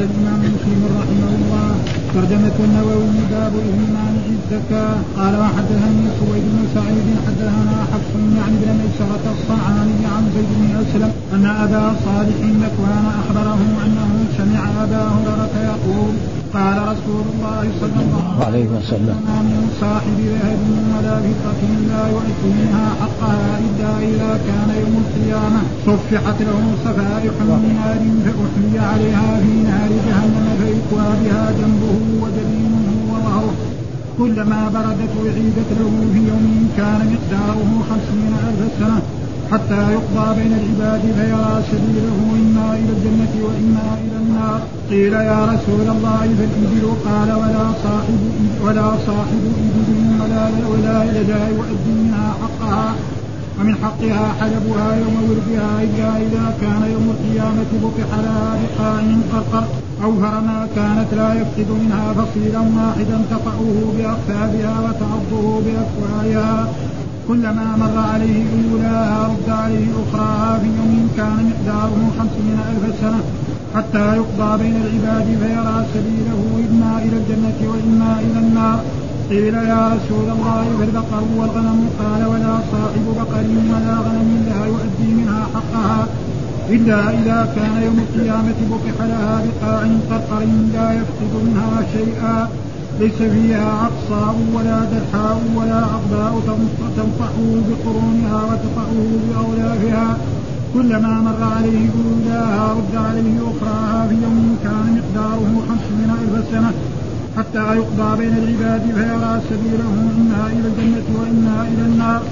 قال الامام مسلم رحمه الله ترجمة النووي باب الإيمان الزكاة قال وحدثني سويد بن سعيد حدثنا حفص يعني بن ميسرة الصنعاني عن زيد بن أسلم أن أبا صالح ذكوان أخبره أنه سمع أبا هريرة يقول قال رسول الله صلى الله عليه وسلم ما من صاحب ذهب ولا فضة لا يؤتي منها حقها إلا إذا كان يوم القيامة. صفحت له صفائح من نار فأحمي عليها في نار جهنم فيكوى بها جنبه وجبينه وظهره. كلما بردت أعيدت له في يوم كان مقداره خمسين ألف سنة. حتى يقضى بين العباد فيرى سبيله إما إلى الجنة وإما إلى النار. قيل يا رسول الله فالإبل قال ولا صاحب ولا صاحب إبل ولا ولا يدا يؤدي منها حقها. ومن حقها حلبها يوم ولدها إلا إذا كان يوم القيامة بطح لها بقاع قرقر. أو فرما كانت لا يفقد منها فصيلا واحدا تقعه بأقفابها وتعضه بأكوائها كلما مر عليه أولاها رد عليه أخراها في يوم كان مقداره خمسين ألف سنة حتى يقضى بين العباد فيرى سبيله إما إلى الجنة وإما إلى النار. قيل يا رسول الله فالبقر والغنم قال ولا صاحب بقر ولا غنم لا يؤدي منها حقها إلا إذا كان يوم القيامة بقح لها بقاع قرقر لا يفقد منها شيئا. ليس فيها عقصاء ولا دحاء ولا عقباء تنطحه بقرونها وتقعه بأولافها كلما مر عليه أولاها رد عليه أخراها في يوم كان مقداره خمسين ألف سنة. حتى يقضى بين العباد فيرى سبيله إما إلى الجنة وإما إلى النار.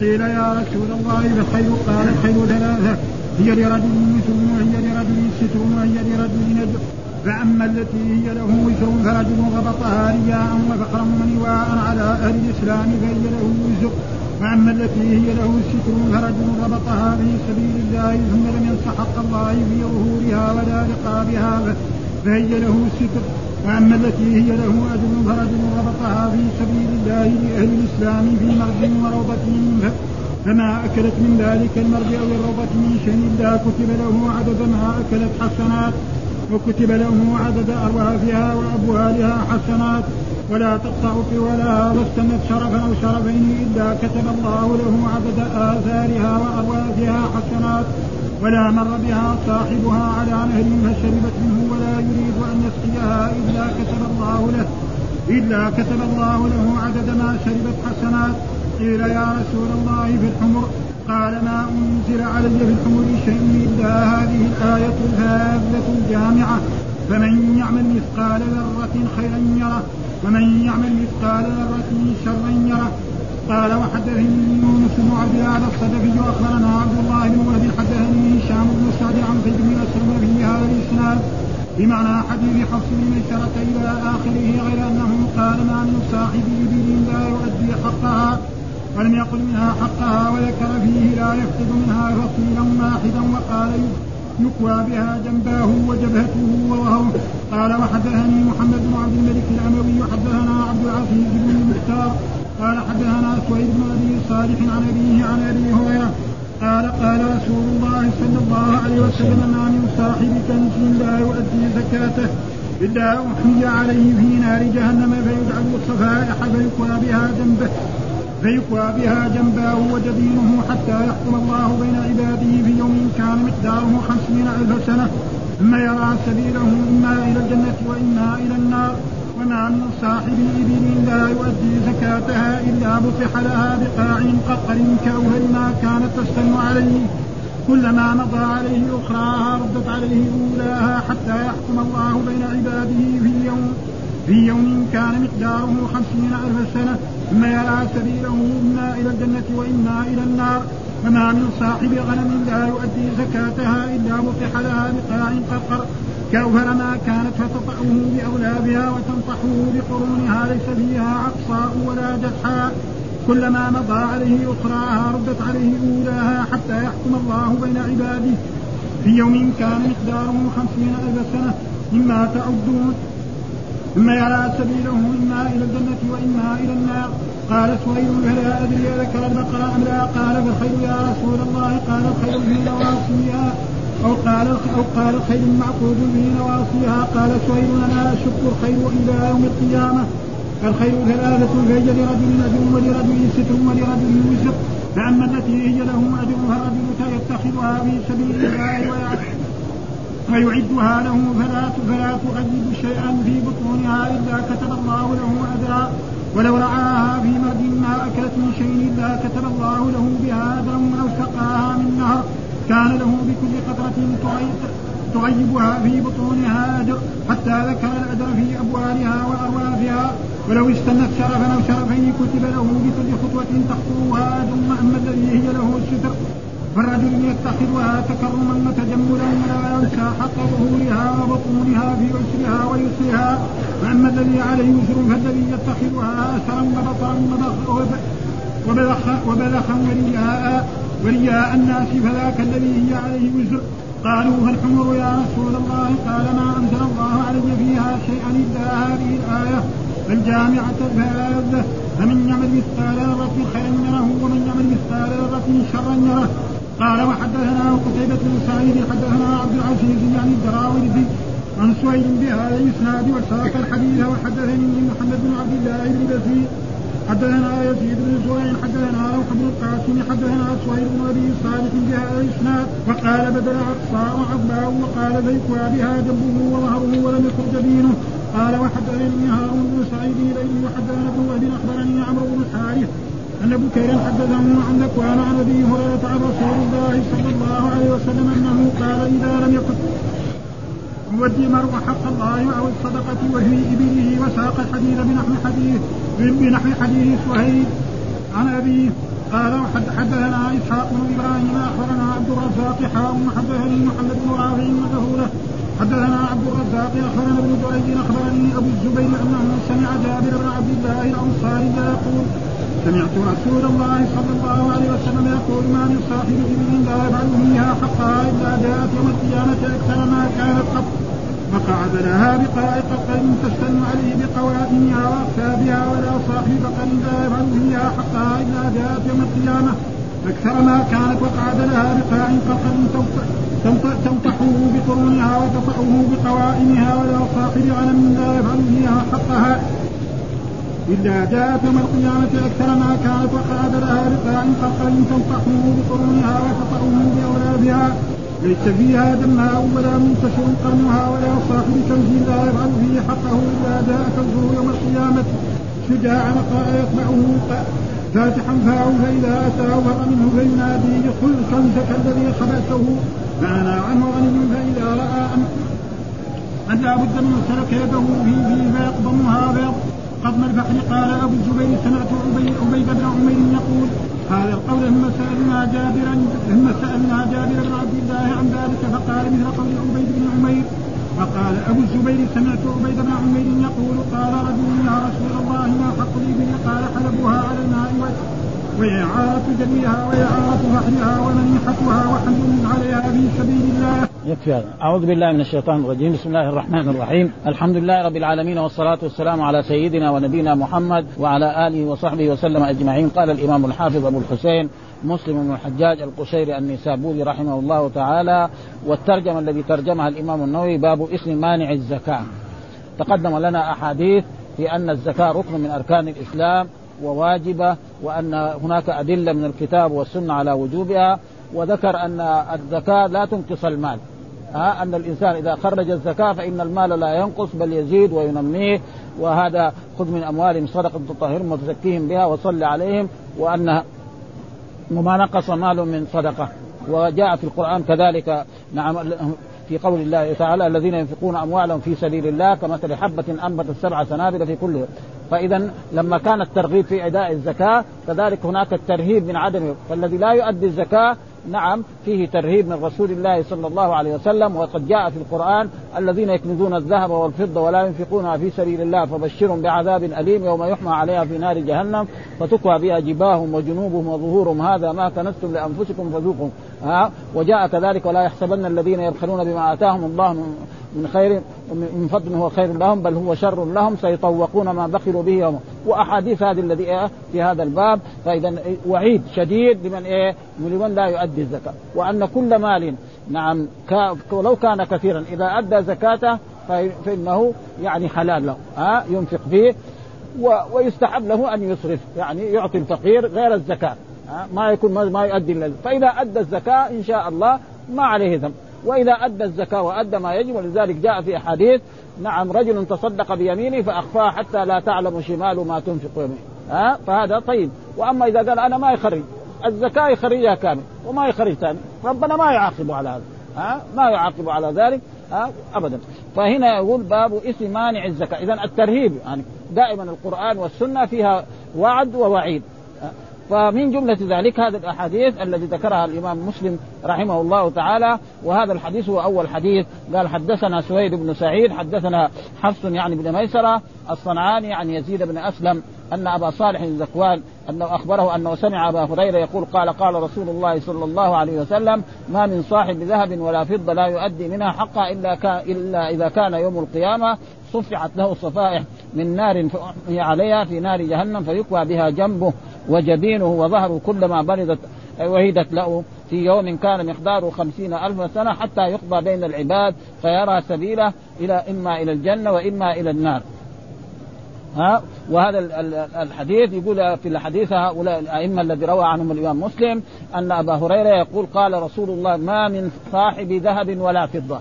قيل يا رسول الله الخير قال الخير ثلاثة. هي لرجل مثل وهي لرجل ستر وهي لرجل ندر فأما التي هي له وزر فرجل غبطها رياء وفخرا ونواء على أهل الإسلام فهي له وزر. وأما التي هي له ستر فرجل ربطها في سبيل الله ثم لم ينص حق الله في ظهورها ولا رقابها فهي له ستر. وأما التي هي له أجر فرجل ربطها في سبيل الله لأهل الإسلام في مرض وروضة فما أكلت من ذلك المرض أو الروضة من شيء إلا كتب له عدد ما أكلت حسنات. وكتب له عدد أرواحها وأبوالها حسنات ولا تقطع طولها واستنت شرفا أو شرفين إلا كتب الله له عدد آثارها وأرواحها حسنات ولا مر بها صاحبها على نهر فشربت منه ولا يريد أن يسقيها إلا كتب الله له إلا كتب الله له عدد ما شربت حسنات. قيل يا رسول الله في الحمر قال ما أنزل علي في الحمر شيء إلا هذه الآية الهادة الجامعة. فمن يعمل مثقال ذرة خيرا يره ومن يعمل مثقال ذرة شرا يره. قال وحدثني يونس بن عبد الله الصدفي وأخبرنا عبد الله بن وهب حدثني هشام بن سعد عن زيد بن أسلم في هذا الإسناد. بمعنى حديث حفص بن ميسرة إلى آخره غير أنه قال ما من صاحب ابل لا يؤدي حقها. ولم يقل منها حقها وذكر فيه لا يفقد منها فصيلا واحدا وقال يكوى بها جنباه وجبهته وظهره قال وحدثني محمد بن عبد الملك الأموي وحدثنا عبد العزيز بن المختار. قال حدثنا سويد بن أبي صالح عن أبيه عن أبي هريرة. قال قال رسول الله صلى الله عليه وسلم ما من صاحب كنز لا يؤدي زكاته إلا أحيي عليه في نار جهنم فيجعل الصفائح فيكوى بها جنبه. فيكوى بها جنباه وجبينه حتى يحكم الله بين عباده في يوم كان مقداره خمسين ألف سنة. ثم يرى سبيله إما إلى الجنة وإما إلى النار. وما من صاحب إبل لا يؤدي زكاتها إلا بطح لها بقاع قطر كأول ما كانت تستن عليه. كلما مضى عليه أخراها ردت عليه أولاها حتى يحكم الله بين عباده في يوم في يوم كان مقداره خمسين ألف سنة ثم يرى سبيله إما إلى الجنة وإما إلى النار. وما من صاحب غنم لا يؤدي زكاتها إلا بطح لها بقاع قرقر. كأوفر ما كانت فتطعه بأولادها وتنطحه بقرونها ليس فيها عقصاء ولا جحاء كلما مضى عليه أخراها ردت عليه أولاها حتى يحكم الله بين عباده. في يوم كان مقداره خمسين ألف سنة مما تعدون ثم يرى سبيله إما إلى الجنة وإما إلى النار. قال سهيل فلا أدري ذكر البقرة أم لا؟ قال فالخير يا رسول الله. قال الخير في نواصيها. أو قال أو قال خير معقود به نواصيها. قال سهيل أنا أشك الخير إلى يوم القيامة. الخير ثلاثة فهي لرجل أجر ولرجل ستر ولرجل وزر فأما التي هي له أجرها الرجل يتخذها في سبيل الله ويعدها له فلا فلا تؤيد شيئا في بطونها إلا كتب الله له أجرا. ولو رعاها في مرد ما أكلت من شيء إلا كتب الله له بها أجرا ولو سقاها من نهر. كان له بكل قطرة تغيبها في بطونها أجر حتى ذكر الأجر في أبوالها وأروافها ولو استنت شرفا أو شرفين كتب له بكل خطوة تخطوها ثم أما الذي هي له الستر. فالرجل يتخذها تكرما وتجملا ولا ينسى حق ظهورها وبطونها في عسرها ويسرها. وأما الذي عليه يسر فالذي يتخذها أثرا وبطرا وبذخا وبذخا ورياء ورياء الناس فذاك الذي هي عليه وزر قالوا فالحمر يا رسول الله؟ قال ما أنزل الله علي فيها شيئا إلا هذه الآية الجامعة الفاذه فمن يعمل مثقال ذرة خيرا يره ومن يعمل مثقال ذرة شرا يره. قال وحدثنا قتيبة بن سعيد حدثنا عبد العزيز يعني الدراوردي عن سويد بهذا الإسناد وساق الحديث وحدثني محمد بن عبد الله بن بزيد حدثنا يزيد بن زهير حدثنا روح بن القاسم حدثنا سهيل بن أبي صالح بهذا الإسناد. وقال بدل عطاء وعباء وقال ذيكها بها جنبه وظهره ولم يكن جبينه. قال وحدثني هارون بن سعيد اليه وحدثنا ابن وهب أخبرني عمرو بن الحارث أن بكيرا حدثه عن ذكوان عن أبي هريرة عن رسول الله صلى الله عليه وسلم أنه قال إذا لم يكن يؤدي المرء حق الله أو الصدقة وفي إبله وساق الحديث بنحو حديث بنحو حديث سهيل عن ابيه قال حدثنا إسحاق بن إبراهيم أخبرنا عبد الرزاق حاء حدثني محمد بن رافع مدهولة حدثنا عبد الرزاق أخبرنا ابن جريج أخبرني أبو الزبير أنه سمع جابر بن عبد الله الأنصاري يقول سمعت رسول الله صلى الله عليه وسلم يقول ما من صاحب ابن لا يفعل فيها حقها الا جاءت يوم القيامة أكثر ما كانت قط. فقعد لها بقاع قطر تستن عليه بقوائمها واقتابها ولا صاحب بقر لا يفعل فيها حقها الا جاءت يوم القيامة. أكثر ما كانت وقعد لها بقاع قطر تنطحه بقرونها وتطأه بقوائمها ولا صاحب غنم لا يفعل فيها حقها. إلا جاءت يوم القيامة أكثر ما كانت وقعد لها لقاء قرقر تنطحه بقرونها وتطأه بأولادها. ليس فيها دماء ولا منتشر قرنها ولا صاحب كنز لا يفعل فيه حقه. إلا جاء كنزه يوم القيامة شجاعا قال يتبعه فاتحا فاعوا فإذا أتاه فر منه فينادي خذ كنزك الذي خبأته فأنا عنه غني فإذا رأى أن لا بد من سلك يده فيه فيقضمها فيقضم قبل البحر قال أبو الزبير سمعت عبيد بن عمير يقول هذا القول ثم سألنا جابرا ثم سألنا جابر بن عبد الله عن ذلك فقال مثل قول عبيد بن عمير فقال أبو الزبير سمعت عبيد بن عمير يقول قال رجل يا رسول الله ما حق به قال حلبها على الماء وإعارة جليها وإعارة فحلها ومنيحتها وحمل عليها في سبيل الله. يكفي هذا، أعوذ بالله من الشيطان الرجيم، بسم الله الرحمن الرحيم، الحمد لله رب العالمين والصلاة والسلام على سيدنا ونبينا محمد وعلى آله وصحبه وسلم أجمعين، قال الإمام الحافظ أبو الحسين مسلم بن الحجاج القشيري النسابوري رحمه الله تعالى والترجمة الذي ترجمها الإمام النووي باب اسم مانع الزكاة. تقدم لنا أحاديث في أن الزكاة ركن من أركان الإسلام وواجبة وأن هناك أدلة من الكتاب والسنة على وجوبها وذكر أن الزكاة لا تنقص المال ها أن الإنسان إذا خرج الزكاة فإن المال لا ينقص بل يزيد وينميه وهذا خذ من أموالهم صدقة تطهرهم وتزكيهم بها وصل عليهم وأن وما نقص مال من صدقة. وجاء في القرآن كذلك نعم في قول الله تعالى الذين ينفقون أموالهم في سبيل الله كمثل حبة أنبتت سبع سنابل في كل فاذا لما كان الترغيب في أداء الزكاة كذلك هناك الترهيب من عدم فالذي لا يؤدي الزكاة نعم فيه ترهيب من رسول الله صلى الله عليه وسلم وقد جاء في القرآن الذين يكنزون الذهب والفضة ولا ينفقونها في سبيل الله فبشرهم بعذاب أليم يوم يحمى عليها في نار جهنم فتكوى بها جباههم وجنوبهم وظهورهم. هذا ما كنزتم لأنفسكم فذوقوا. ها؟ وجاء كذلك ولا يحسبن الذين يبخلون بما آتاهم الله من خير من فضل هو خير لهم بل هو شر لهم سيطوقون ما بخلوا به يوم. وأحاديث هذه الذي إيه؟ في هذا الباب. فإذا وعيد شديد لمن إيه؟ لمن لا يؤدي الزكاة. وأن كل مال نعم ولو كان كثيرا إذا أدى زكاته فإنه يعني حلال له ها؟ ينفق فيه. ويستحب له أن يصرف يعني يعطي الفقير غير الزكاة. ما يكون ما يؤدي إلا فإذا أدى الزكاة إن شاء الله ما عليه ذنب. وإذا أدى الزكاة وأدى ما يجب ولذلك جاء في أحاديث نعم رجل تصدق بيمينه فاخفاها حتى لا تعلم شماله ما تنفق يمينه. ها فهذا طيب. وأما إذا قال أنا ما يخرج الزكاة يخرجها كامل وما يخرج ثاني. ربنا ما يعاقبه على هذا. ها ما يعاقبه على ذلك ها ابدا. فهنا يقول باب اسم مانع الزكاة. اذا الترهيب يعني دائما القرآن والسنة فيها وعد ووعيد. فمن جملة ذلك هذه الأحاديث التي ذكرها الإمام مسلم رحمه الله تعالى وهذا الحديث هو أول حديث. قال حدثنا سويد بن سعيد حدثنا حفص يعني بن ميسرة الصنعاني عن يزيد بن أسلم أن أبا صالح الزكوان أنه أخبره أنه سمع أبا هريرة يقول قال قال رسول الله صلى الله عليه وسلم ما من صاحب ذهب ولا فضة لا يؤدي منها حقا إلا, إلا إذا كان يوم القيامة صفعت له صفائح من نار هي عليها في نار جهنم فيكوى بها جنبه وجبينه وظهره كلما بردت وهدت له. في يوم كان مقداره خمسين ألف سنة حتى يقضى بين العباد فيرى سبيله إلى إما إلى الجنة وإما إلى النار. ها؟ وهذا الحديث يقول في الحديث هؤلاء الأئمة الذي روى عنهم الإمام مسلم أن أبا هريرة يقول قال رسول الله ما من صاحب ذهب ولا فضة.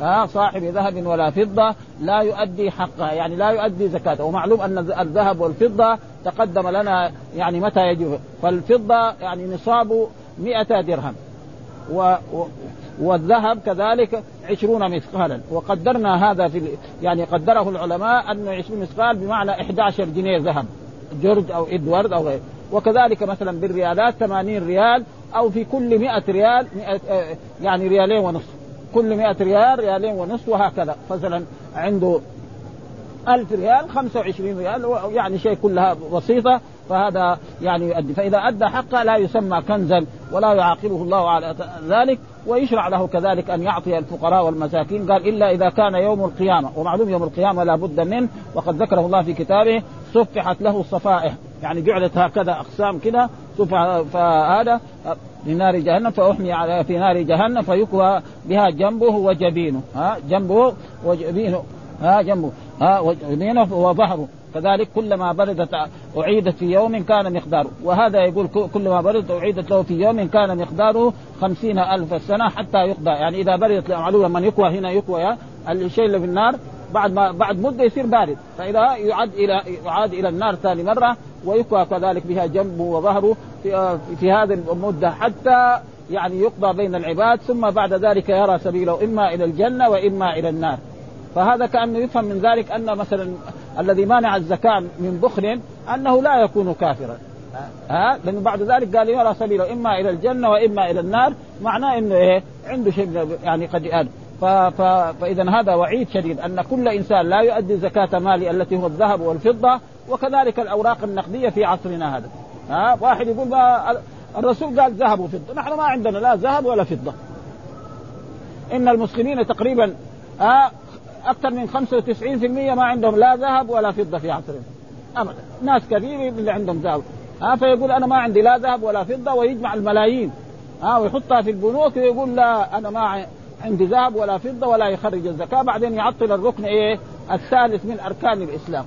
ها صاحب ذهب ولا فضة لا يؤدي حقها يعني لا يؤدي زكاته. ومعلوم أن الذهب والفضة تقدم لنا يعني متى يجب فالفضة يعني نصاب مئة درهم. و والذهب كذلك عشرون مثقالا. وقدرنا هذا في يعني قدره العلماء أنه عشرون مثقال بمعنى 11 جنيه ذهب. جرج أو إدوارد أو غيره وكذلك مثلا بالريالات 80 ريال أو في كل 100 ريال 100 يعني ريالين ونصف. كل 100 ريال ريالين ونصف وهكذا. مثلا عنده ألف ريال 25 ريال يعني شيء كلها بسيطة. فهذا يعني يؤدي. فإذا أدى حقه لا يسمى كنزا ولا يعاقبه الله على ذلك ويشرع له كذلك أن يعطي الفقراء والمساكين. قال إلا إذا كان يوم القيامة ومعلوم يوم القيامة لا بد منه. وقد ذكره الله في كتابه صفحت له الصفائح يعني جعلت هكذا أقسام كده فهذا لنار جهنم فأحمي على في نار جهنم فيكوى بها جنبه وجبينه. ها جنبه وجبينه. ها جنبه. ها وجبينه وظهره كذلك كلما بردت أعيدت في يوم كان مقداره. وهذا يقول كلما بردت أعيدت له في يوم كان مقداره خمسين ألف سنة حتى يقضى. يعني إذا بردت معلومة من يكوى هنا يكوى الشيء اللي في النار بعد ما بعد مدة يصير بارد. فإذا يعاد إلى يعاد إلى النار ثاني مرة ويكوى كذلك بها جنبه وظهره في, في هذه المدة حتى يعني يقضى بين العباد ثم بعد ذلك يرى سبيله إما إلى الجنة وإما إلى النار. فهذا كأنه يفهم من ذلك أن مثلا الذي مانع الزكاة من بخل أنه لا يكون كافرا. ها؟ لأنه بعد ذلك قال يرى سبيله إما إلى الجنة وإما إلى النار معناه إنه إيه؟ عنده شيء يعني قد يقال. فاذا هذا وعيد شديد أن كل إنسان لا يؤدي زكاه ماله التي هو الذهب والفضة وكذلك الأوراق النقدية في عصرنا هذا. ها واحد يقول ما الرسول قال ذهب وفضة. نحن ما عندنا لا ذهب ولا فضة. إن المسلمين تقريبا ها أكثر من 95% ما عندهم لا ذهب ولا فضة في عصرنا ابدا. ناس كثير اللي عندهم ذهب. ها فيقول أنا ما عندي لا ذهب ولا فضة ويجمع الملايين. ها ويحطها في البنوك ويقول لا أنا ما عندي ذهب ولا فضة ولا يخرج الزكاة. بعدين يعطل الركن إيه؟ الثالث من أركان الإسلام.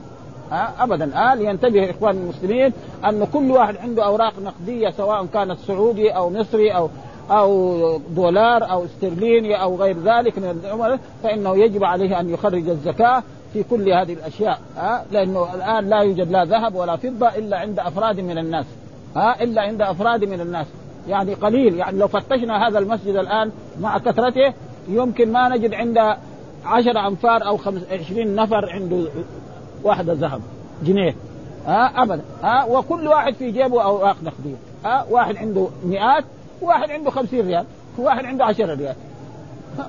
ابدا. آه لينتبه إخوان المسلمين أن كل واحد عنده أوراق نقدية سواء كانت سعودي أو مصري أو أو دولار أو استرليني أو غير ذلك من العملاء فإنه يجب عليه أن يخرج الزكاة في كل هذه الأشياء ها لأنه الآن لا يوجد لا ذهب ولا فضة إلا عند أفراد من الناس ها إلا عند أفراد من الناس. يعني قليل يعني لو فتشنا هذا المسجد الآن مع كثرته يمكن ما نجد عند عشر أنفار أو خمس عشرين نفر عنده واحدة ذهب جنيه. ها ابدا. ها وكل واحد في جيبه اوراق نقديه ها واحد عنده مئات وواحد عنده خمسين ريال وواحد عنده عشرة ريال.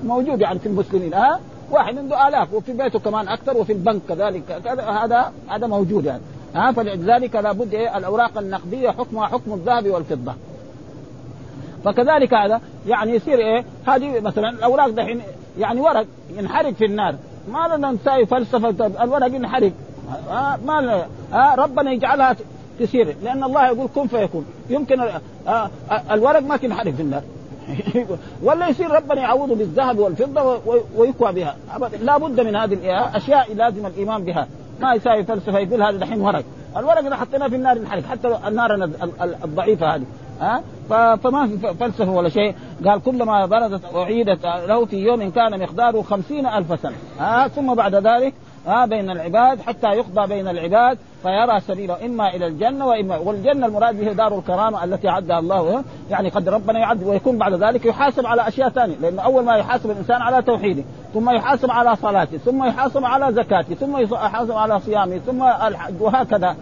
موجود يعني في المسلمين. ها واحد عنده آلاف وفي بيته كمان أكثر وفي البنك كذلك. هذا هذا موجود يعني. ها فلذلك لابد إيه الأوراق النقدية حكمها حكم الذهب والفضة. فكذلك هذا يعني يصير إيه هذه مثلا الأوراق دحين يعني ورق ينحرق في النار. ما لنا نساوي فلسفة الورق ينحرق. آه ما آه ربنا يجعلها تسير لأن الله يقول كن فيكون. يمكن آه الورق ما تنحرق في النار. ولا يصير ربنا يعوضه بالذهب والفضة ويكوى بها. لا بد من هذه الاشياء لازم الإيمان بها. ما يساوي فلسفة يقول هذا دحين ورق. الورق إذا حطيناه في النار ينحرق. حتى النار الضعيفة هذه. ها؟ فما في فلسفة ولا شيء. قال كلما بردت أعيدت له في يوم كان مقداره خمسين ألف سنة. ها؟ ثم بعد ذلك ها بين العباد حتى يقضى بين العباد فيرى سبيله إما إلى الجنة وإما والجنة المراد به دار الكرامة التي عدها الله يعني قد ربنا يعد ويكون بعد ذلك يحاسب على أشياء ثانية لأن أول ما يحاسب الإنسان على توحيده ثم يحاسب على صلاته ثم يحاسب على زكاته ثم يحاسب على صيامه ثم الحج وهكذا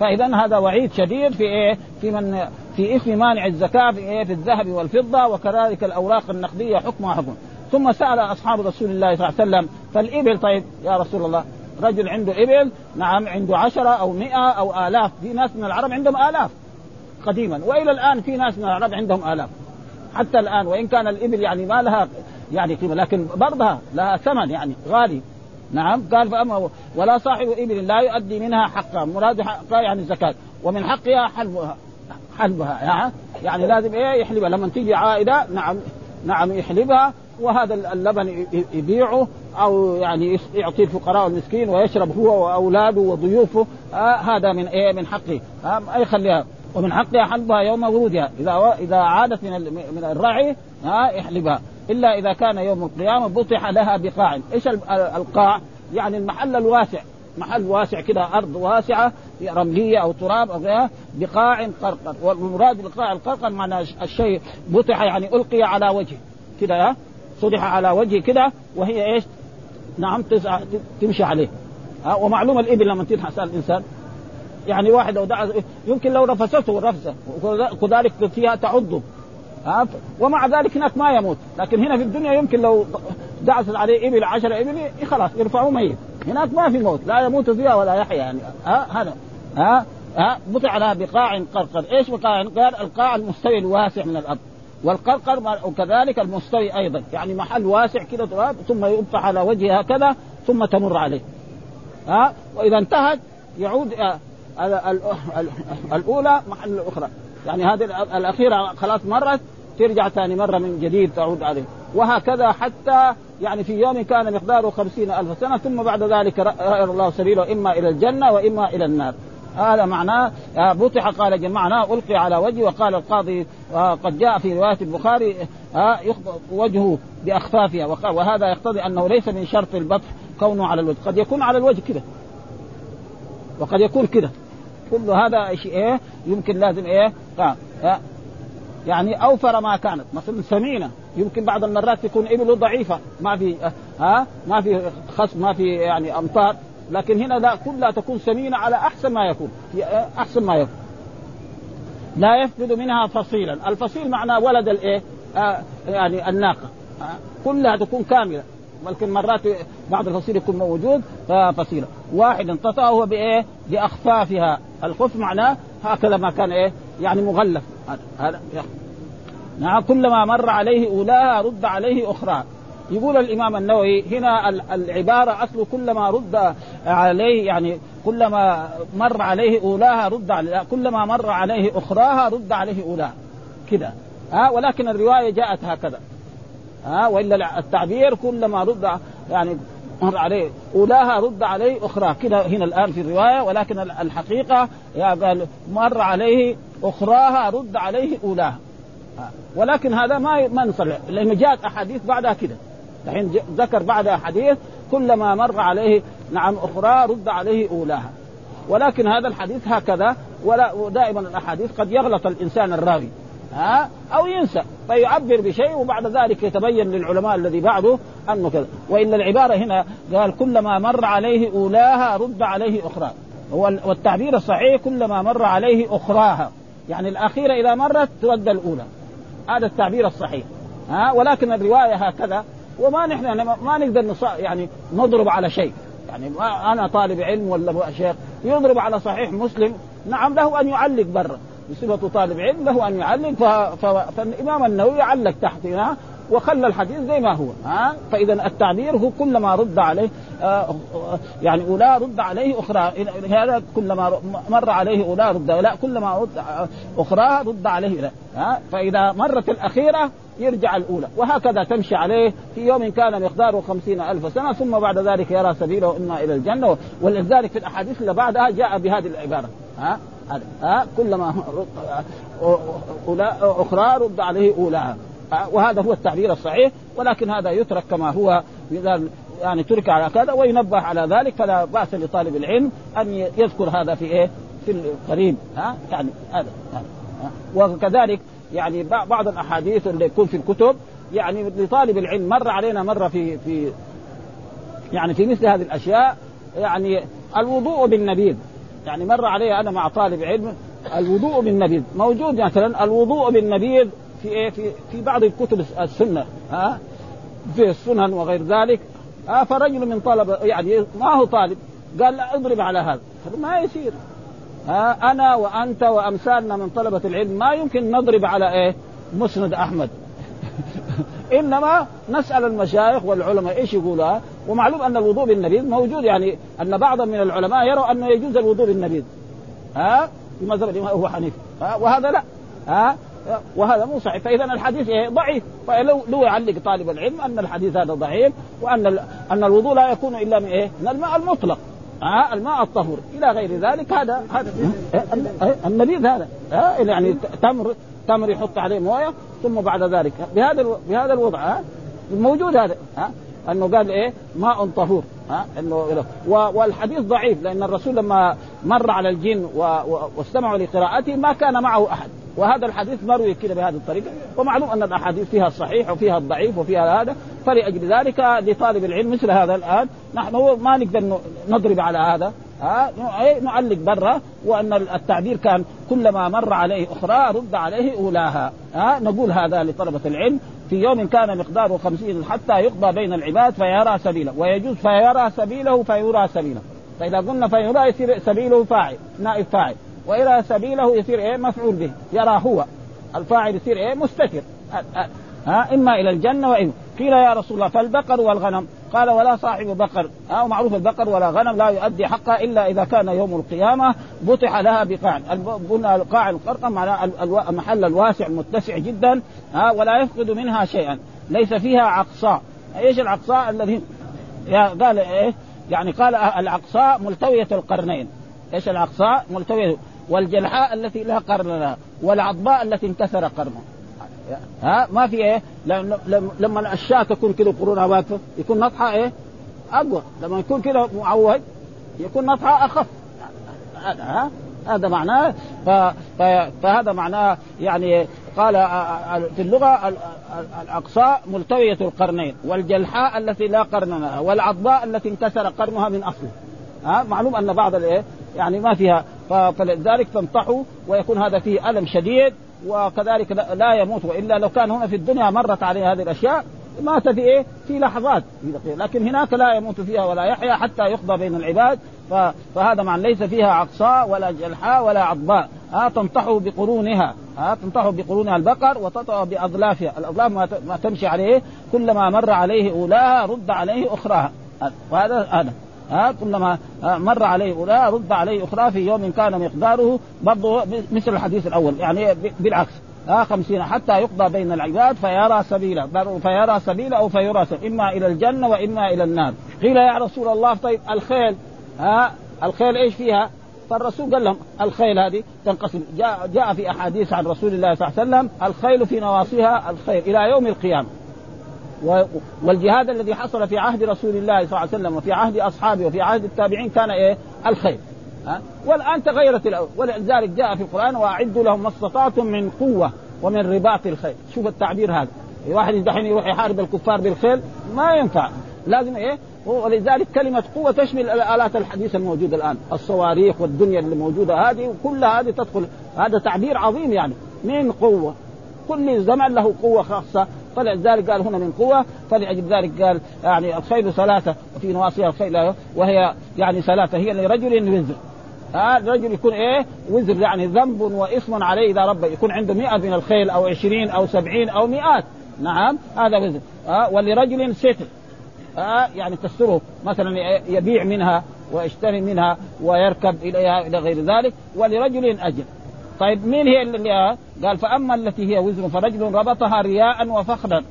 فاذا هذا وعيد شديد في إيه؟ في من في إثم مانع الزكاة في إيه؟ في الذهب والفضة وكذلك الأوراق النقدية حكمها حكم ثم سأل أصحاب رسول الله صلى الله عليه وسلم فالإبل طيب يا رسول الله رجل عنده إبل نعم عنده عشرة أو مئة أو آلاف في ناس من العرب عندهم آلاف قديما وإلى الآن في ناس من العرب عندهم آلاف. حتى الآن وإن كان الإبل يعني ما لها يعني قيمة لكن برضها لها ثمن يعني غالي. نعم قال فأما ولا صاحب إبل لا يؤدي منها حقها مراد حقها يعني الزكاة ومن حقها حلبها حلبها يعني لازم إيه يحلبها لما تيجي عائدة نعم نعم يحلبها وهذا اللبن يبيعه أو يعني يعطيه الفقراء والمسكين ويشرب هو وأولاده وضيوفه. آه هذا من إيه؟ من حقه. آه أي خليها. ومن حقها حلبها يوم ورودها. إذا إذا عادت من من الرعي ها آه يحلبها. إلا إذا كان يوم القيامة بطح لها بقاع. إيش القاع؟ يعني المحل الواسع. محل واسع كده أرض واسعة رملية أو تراب أو غيرها بقاع قرقر. والمراد بالقاع القرقر معنى الشيء بطح يعني ألقي على وجه. كده صدح على وجهه كده وهي إيش؟ نعم تمشي عليه. ها ومعلوم الإبل لما تنحس الإنسان. يعني واحد لو دعا يمكن لو رفسته رفسه وكذلك فيها تعضه ها ومع ذلك هناك ما يموت. لكن هنا في الدنيا يمكن لو دعست عليه إبل عشر إبل خلاص يرفعوه ميت. هناك ما في موت لا يموت فيها ولا يحيا. يعني ها هذا. ها ها بطع لها بقاع قرقر. إيش بقاع؟ قال القاع المستوي الواسع من الأرض. والقرقر وكذلك المستوي أيضا. يعني محل واسع كده تراب ثم يفتح على وجهها كذا ثم تمر عليه. ها؟ وإذا انتهت يعود الأولى محل الاخرى يعني هذه الأخيرة خلاص مرت ترجع ثاني مرة من جديد تعود عليه. وهكذا حتى يعني في يوم كان مقداره خمسين ألف سنة ثم بعد ذلك رأى الله سبيله إما إلى الجنة وإما إلى النار. هذا معناه بطح قال معناه ألقي على وجهه وقال القاضي قد جاء في رواية البخاري وجهه بأخفافها. وهذا يقتضي أنه ليس من شرط البطح كونه على الوجه. قد يكون على الوجه كده. وقد يكون كده. كل هذا شيء إيه يمكن لازم إيه يعني أوفر ما كانت. مثلا سمينة يمكن بعض المرات تكون إبله ضعيفة. ما في ها ما في خصم ما في يعني أمطار. لكن هنا لا كلها تكون سمينة على أحسن ما يكون. أحسن ما يكون. لا يفقد منها فصيلا. الفصيل معناه ولد الايه آه يعني الناقة. آه كلها تكون كاملة. ولكن مرات بعض الفصيل يكون موجود فصيله واحد انتطأه بإيه؟ بأخفافها. الخف معناه هكذا ما كان إيه؟ يعني مغلف. هذا نعم كلما مر عليه أولاها رد عليه اخراها يقول الإمام النووي هنا العبارة أصل كلما رد عليه يعني كلما مر عليه أولاها رد عليه كلما مر عليه أخراها رد عليه أولاها. كذا ها ولكن الرواية جاءت هكذا. ها وإلا التعبير كلما رد يعني مر عليه أولاها رد عليه اخراها كذا هنا الآن في الرواية ولكن الحقيقة قال مر عليه أخراها رد عليه أولاها. ولكن هذا ما ما نصلح. لأن جاءت أحاديث بعدها كده. الحين ذكر بعد حديث كلما مر عليه نعم أخرى رد عليه أولاها. ولكن هذا الحديث هكذا ولا دائما الأحاديث قد يغلط الإنسان الراوي. ها؟ أو ينسى فيعبر بشيء وبعد ذلك يتبين للعلماء الذي بعده أنه كذا. وإن العبارة هنا قال كلما مر عليه أولاها رد عليه أخرى. والتعبير الصحيح كلما مر عليه أخراها. يعني الأخيرة إذا مرت ترد الأولى. هذا التعبير الصحيح. ها؟ ولكن الرواية هكذا. وما نحن ما نقدر يعني نضرب على شيء. يعني ما أنا طالب علم ولا شيخ؟ يضرب على صحيح مسلم. نعم له أن يعلق برا. بصفته طالب علم له أن يعلق ف... ف... فالإمام النووي علق تحت هنا وخلى الحديث زي ما هو ها؟ فإذا التعبير هو كلما رد عليه آه يعني اولى رد عليه أخرى هذا كلما مر عليه اولى رد لا كلما رد أخرى رد عليه لا ها؟ فإذا مرت الأخيرة يرجع الأولى وهكذا تمشي عليه في يوم كان مقداره خمسين ألف سنة ثم بعد ذلك يرى سبيله إما إلى الجنة ولذلك في الأحاديث اللي بعدها جاء بهذه العبارة ها؟ ها؟ كلما أولى أخرى رد عليه أولاها وهذا هو التعبير الصحيح ولكن هذا يترك كما هو يعني ترك على كذا وينبه على ذلك فلا بأس لطالب العلم أن يذكر هذا في إيه؟ في القريب. ها؟ يعني هذا وكذلك يعني بعض الأحاديث اللي يكون في الكتب يعني لطالب العلم مر علينا مرة في في يعني في مثل هذه الأشياء يعني الوضوء بالنبيذ. يعني مر علي أنا مع طالب علم الوضوء بالنبيذ. موجود مثلا الوضوء بالنبيذ في إيه؟ في في بعض الكتب السنة ها؟ في السنن وغير ذلك. ها؟ فرجل من طلب يعني ما هو طالب؟ قال لا اضرب على هذا. ما يصير. ها؟ أنا وأنت وأمثالنا من طلبة العلم ما يمكن نضرب على إيه؟ مسند أحمد. إنما نسأل المشايخ والعلماء إيش يقولوا ومعلوم أن الوضوء بالنبيذ موجود يعني أن بعضا من العلماء يروا أنه يجوز الوضوء بالنبيذ. ها؟ في مذهب الإمام أبو حنيفة. وهذا لا. ها؟ وهذا مو صحيح. فإذا الحديث إيه ضعيف. فلو لو يعلق طالب العلم أن الحديث هذا ضعيف وأن أن الوضوء لا يكون إلا من إيه؟ من الماء المطلق. ها الماء الطهور. إلى غير ذلك هذا هذا النبيذ هذا. ها يعني تمر تمر يحط عليه موية ثم بعد ذلك. بهذا بهذا الوضع ها موجود هذا ها أنه قال إيه؟ ماء طهور ها إنه والحديث ضعيف لأن الرسول لما مر على الجن واستمعوا لقراءته ما كان معه أحد. وهذا الحديث مروي كده بهذه الطريقة. ومعلوم أن الأحاديث فيها الصحيح وفيها الضعيف وفيها هذا. فلأجل ذلك لطالب العلم مثل هذا الآن نحن ما نقدر نضرب على هذا. ها نعلق برا وأن التعبير كان كلما مر عليه أخرى رد عليه أولاها. ها نقول هذا لطلبة العلم. في يوم كان مقداره خمسين حتى يقضى بين العباد فيرى سبيله. ويجوز فيرى سبيله فيرى سبيله. فإذا قلنا فيرى يصير سبيله فاعل نائب فاعل. وإلى سبيله يصير إيه؟ مفعول به. يرى هو. الفاعل يصير إيه؟ مستتر. ها؟ إما إلى الجنة وإما قيل يا رسول الله فالبقر والغنم. قال ولا صاحب بقر. ها؟ معروف البقر ولا غنم لا يؤدي حقها إلا إذا كان يوم القيامة بطح لها بقاع. قلنا القاع القرقم معناه المحل الواسع المتسع جدا. ها؟ ولا يفقد منها شيئا. ليس فيها عقصاء. إيش العقصاء الذي قال إيه؟ يعني قال العقصاء ملتوية القرنين. إيش العقصاء؟ ملتوية والجلحاء التي لا قرن لها والعضباء التي انكسر قرنها ها ما في إيه؟ لما الشاة تكون كذا قرونها واقفه يكون نطحها إيه؟ أقوى. لما يكون كذا معوج يكون نطحها أخف. ها؟ هذا معناه فهذا معناه يعني قال في اللغة الاقصاء ملتوية القرنين والجلحاء التي لا قرن لها والعضباء التي انكسر قرنها من أصله. ها؟ معلوم أن بعض الايه يعني ما فيها فلذلك تنطحوا ويكون هذا فيه ألم شديد وكذلك لا يموت. وإلا لو كان هنا في الدنيا مرت عليه هذه الأشياء مات في إيه؟ في لحظات. لكن هناك لا يموت فيها ولا يحيا حتى يقضى بين العباد. فهذا معنى ليس فيها عقصاء ولا جلحاء ولا عضباء ها تنطح بقرونها. ها تنطح بقرونها البقر وتطأ بأظلافها. الاظلاف ما تمشي عليه. كلما مر عليه أولاها رد عليه أخراها. وهذا هذا. ها كلما مر عليه أولى رد عليه أخرى في يوم كان مقداره برضه مثل الحديث الأول يعني بالعكس ها خمسين حتى يقضى بين العباد فيرى سبيلا فيرى سبيلا أو فيرى سبيلا إما إلى الجنة وإما إلى النار. قيل يا رسول الله طيب الخيل ها الخيل إيش فيها؟ فالرسول قال لهم الخيل هذه تنقسم. جاء, جاء في أحاديث عن رسول الله صلى الله عليه وسلم الخيل في نواصيها الخير إلى يوم القيامة. والجهاد الذي حصل في عهد رسول الله صلى الله عليه وسلم وفي عهد أصحابه وفي عهد التابعين كان إيه؟ الخير. ها؟ والآن تغيرت الأول ولذلك جاء في القرآن وأعدوا لهم ما استطعتم من قوة ومن رباط الخيل شوف التعبير هذا. واحد دحين يروح يحارب الكفار بالخيل ما ينفع. لازم إيه؟ ولذلك كلمة قوة تشمل الآلات الحديثة الموجودة الآن. الصواريخ والدنيا اللي موجودة. هذه وكلها هذه تدخل هذا تعبير عظيم يعني. من قوة. كل زمن له قوة خاصة. فلذلك قال هنا من قوة فلأجل ذلك قال يعني الخيل ثلاثة وفي نواصيها الخيل وهي يعني ثلاثة هي لرجل وزر. آه الرجل يكون إيه؟ وزر يعني ذنب واسم عليه إذا رب يكون عنده مئة من الخيل أو عشرين أو سبعين أو مئات. نعم هذا وزر. آه ولرجل ستر. آه يعني تستره مثلا يبيع منها ويشتري منها ويركب إليها إلى غير ذلك ولرجل اجر طيب مين هي اللي قال فأما التي هي وزر فرجل ربطها رياء وفخرا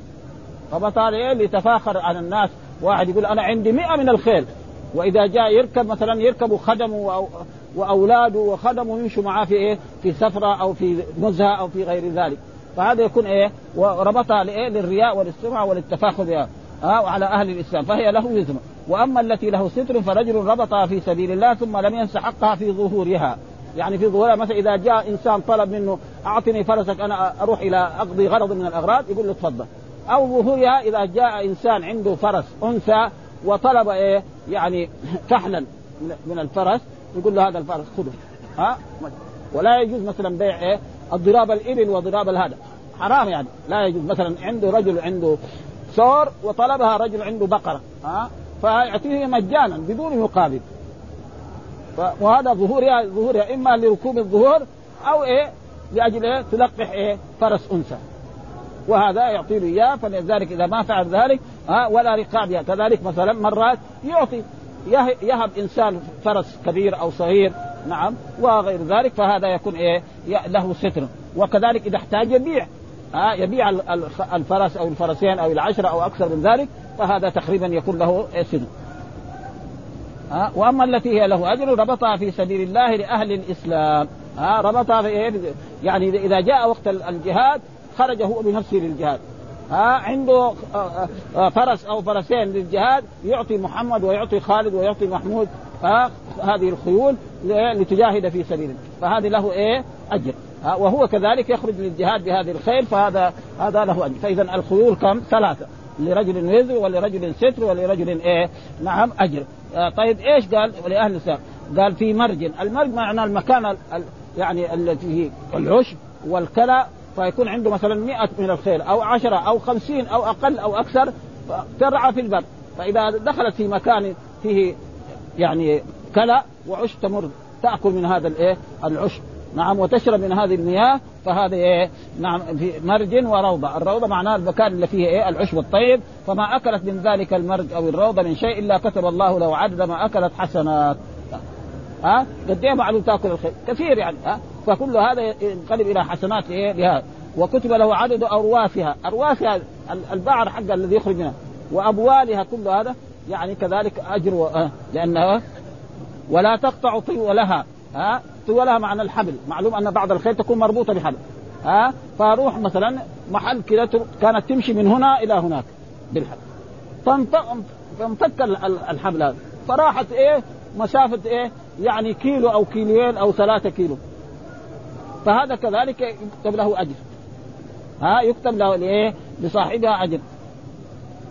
ربطها رياء ليتفاخر على الناس. واحد يقول أنا عندي مئة من الخيل. وإذا جاء يركب مثلا يركب خدمه وأولاده وخدمه يمشوا معاه في إيه؟ في سفرة أو في نزهه أو في غير ذلك. فهذا يكون إيه؟ وربطها لإيه؟ للرياء والسمعه وللتفاخر بها. ها وعلى أهل الإسلام. فهي له وزن. وأما التي له ستر فرجل ربطها في سبيل الله ثم لم ينس حقها في ظهورها. يعني في ظهورها مثلا إذا جاء إنسان طلب منه أعطني فرسك أنا أروح إلى أقضي غرض من الأغراض يقول له تفضل. أو ظهورها إذا جاء إنسان عنده فرس أنثى وطلب إيه؟ يعني كحلا من الفرس يقول له هذا الفرس خذه. ها؟ ولا يجوز مثلا بيع إيه؟ الضراب الإبل وضراب الهذا حرام يعني. لا يجوز. مثلا عنده رجل عنده سور وطلبها رجل عنده بقرة. ها؟ فيعطيه مجانا بدون مقابل. وهذا ظهورها ظهورها إما لركوب الظهور أو إيه؟ لأجل إيه؟ تلقح إيه؟ فرس أنثى. وهذا يعطي له إياه فلذلك إذا ما فعل ذلك ها ولا رقابها كذلك مثلا مرات يعطي يهب إنسان فرس كبير أو صغير نعم وغير ذلك فهذا يكون إيه؟ له ستر. وكذلك إذا احتاج يبيع ها يبيع الفرس أو الفرسين أو العشرة أو أكثر من ذلك فهذا تقريبا يكون له ستر. ها؟ وأما التي هي له أجر ربطها في سبيل الله لأهل الإسلام. ها؟ ربطها في إيه؟ يعني إذا جاء وقت الجهاد خرج هو بنفسه للجهاد. ها؟ عنده فرس أو فرسين للجهاد يعطي محمد ويعطي خالد ويعطي محمود ها؟ هذه الخيول لتجاهد في سبيله فهذه له إيه؟ أجر. ها؟ وهو كذلك يخرج للجهاد بهذه الخيل فهذا هذا له أجر. فاذا الخيول كم؟ ثلاثة. لرجل وزر ولرجل ستر ولرجل إيه؟ نعم أجر. آه طيب إيش قال؟ لأهل الاسلام قال في مرج المرج معناه المكان يعني التي هي العشب والكلى فيكون عنده مثلا مئة من الخيل أو عشرة أو خمسين أو أقل أو أكثر ترعى في البر. فإذا دخلت في مكان فيه يعني كلى وعشب تمر تأكل من هذا الإيه؟ العشب. نعم وتشرب من هذه المياه فهذا إيه؟ نعم في مرج وروضة، الروضة معناها المكان اللي فيه إيه؟ العشب الطيب، فما أكلت من ذلك المرج أو الروضة من شيء إلا كتب الله له عدد ما أكلت حسنات. ها؟ قد إيه معلوم تأكل الخير؟ كثير يعني ها؟ فكل هذا ينقلب إلى حسنات إيه؟ لهذا. وكتب له عدد ارواسها، ارواسها البعر حق الذي يخرج منها. وأبوالها كل هذا يعني كذلك أجر و... لأنها ولا تقطع طولها ها؟ طولها معنى الحبل. معلوم أن بعض الخيل تكون مربوطة بحبل. ها؟ فاروح مثلا محل كذا كانت تمشي من هنا إلى هناك بالحبل. فانفك الحبل هذا. فراحت إيه؟ مسافه إيه؟ يعني كيلو أو كيلوين أو ثلاثة كيلو. فهذا كذلك يكتب له أجر. ها؟ يكتب له لإيه؟ لصاحبها أجر.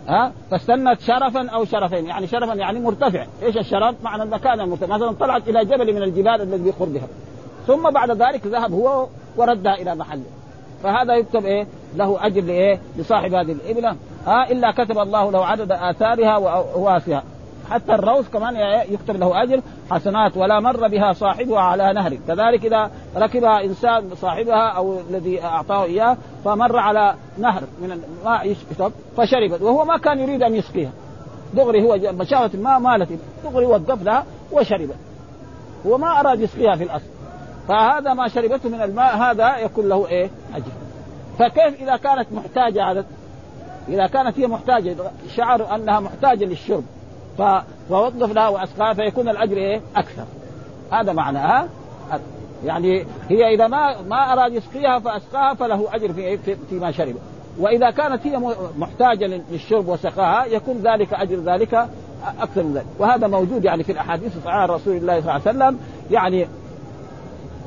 ها؟ فاستنت شرفا أو شرفين. يعني شرفا يعني مرتفع. إيش الشرف؟ معنى المكان المرتفع. مثلا طلعت إلى جبل من الجبال الذي بقربها ثم بعد ذلك ذهب هو وردها إلى محله فهذا يكتب إيه؟ له أجر لإيه؟ لصاحب هذه الإبلة. ها؟ إلا كتب الله له عدد آثارها واواسها حتى الروث كمان يكتب له أجر حسنات ولا مر بها صاحبها على نهر كذلك إذا ركبها إنسان صاحبها أو الذي أعطاه إياه فمر على نهر من الماء فشربت. وهو ما كان يريد أن يسقيها. دغري هو مشاوة الماء مالت. دغري وقف لها وشربت. هو ما أراد يسقيها في الأصل. فهذا ما شربته من الماء هذا يكون له إيه؟ أجر. فكيف إذا كانت محتاجة عدد إذا كانت هي محتاجة؟ شعر أنها محتاجة للشرب. فوظف لها واسقاها فيكون الأجر إيه؟ أكثر. هذا معناها يعني هي إذا ما ما أراد يسقيها فأسقاها فله أجر في إيه؟ في فيما شرب. وإذا كانت هي محتاجة للشرب وسقاها يكون ذلك أجر ذلك أكثر من ذلك. وهذا موجود يعني في الأحاديث الصحيحة عن رسول الله صلى الله عليه وسلم. يعني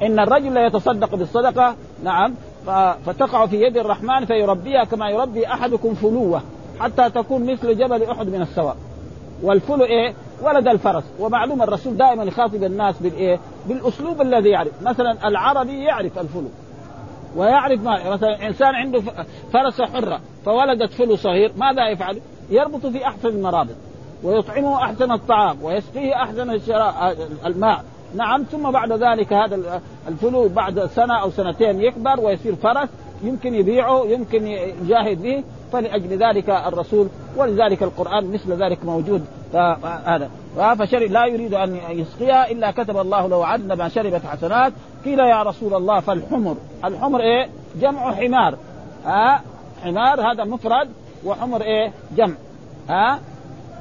إن الرجل لا يتصدق بالصدقة نعم فتقع في يد الرحمن فيربيها كما يربي أحدكم فلوه حتى تكون مثل جبل أحد من السواء والفلو إيه؟ ولد الفرس ومعلوم الرسول دائما يخاطب الناس بالإيه؟ بالأسلوب الذي يعرف، مثلا العربي يعرف الفلو ويعرف ما مثلا إنسان عنده فرسة حرة فولدت فلو صغير ماذا يفعل؟ يربط في أحسن المرابط ويطعمه أحسن الطعام ويسقيه أحسن الماء نعم ثم بعد ذلك هذا الفلو بعد سنة أو سنتين يكبر ويصير فرس يمكن يبيعه يمكن يجاهد به فلأجل ذلك الرسول ولذلك القرآن مثل ذلك موجود. فهذا فشرب لا يريد أن يسقيها إلا كتب الله له عدل ما شربت حسنات. قيل يا رسول الله فالحمر. الحمر إيه؟ جمع حمار. ها؟ حمار هذا مفرد وحمر إيه؟ جمع. ها؟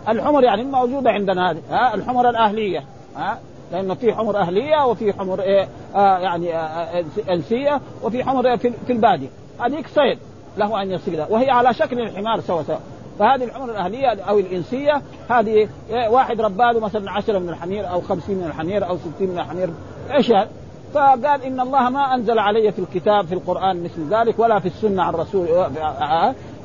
الحمر يعني موجودة عندنا هذه. ها؟ الحمر الأهلية. ها؟ لأنه في حمر أهلية وفي حمر إيه؟ آه يعني آه أنسية وفي حمر إيه؟ في البادية. هذيك صيد. له أن يصيدها وهي على شكل الحمار سوا سوا فهذه الحمر الأهلية أو الإنسية هذه إيه واحد رباله مثلا عشرة من الحمير أو خمسين من الحمير أو ستين من الحمير إيش؟ فقال إن الله ما أنزل علي في الكتاب في القرآن مثل ذلك ولا في السنة عن الرسول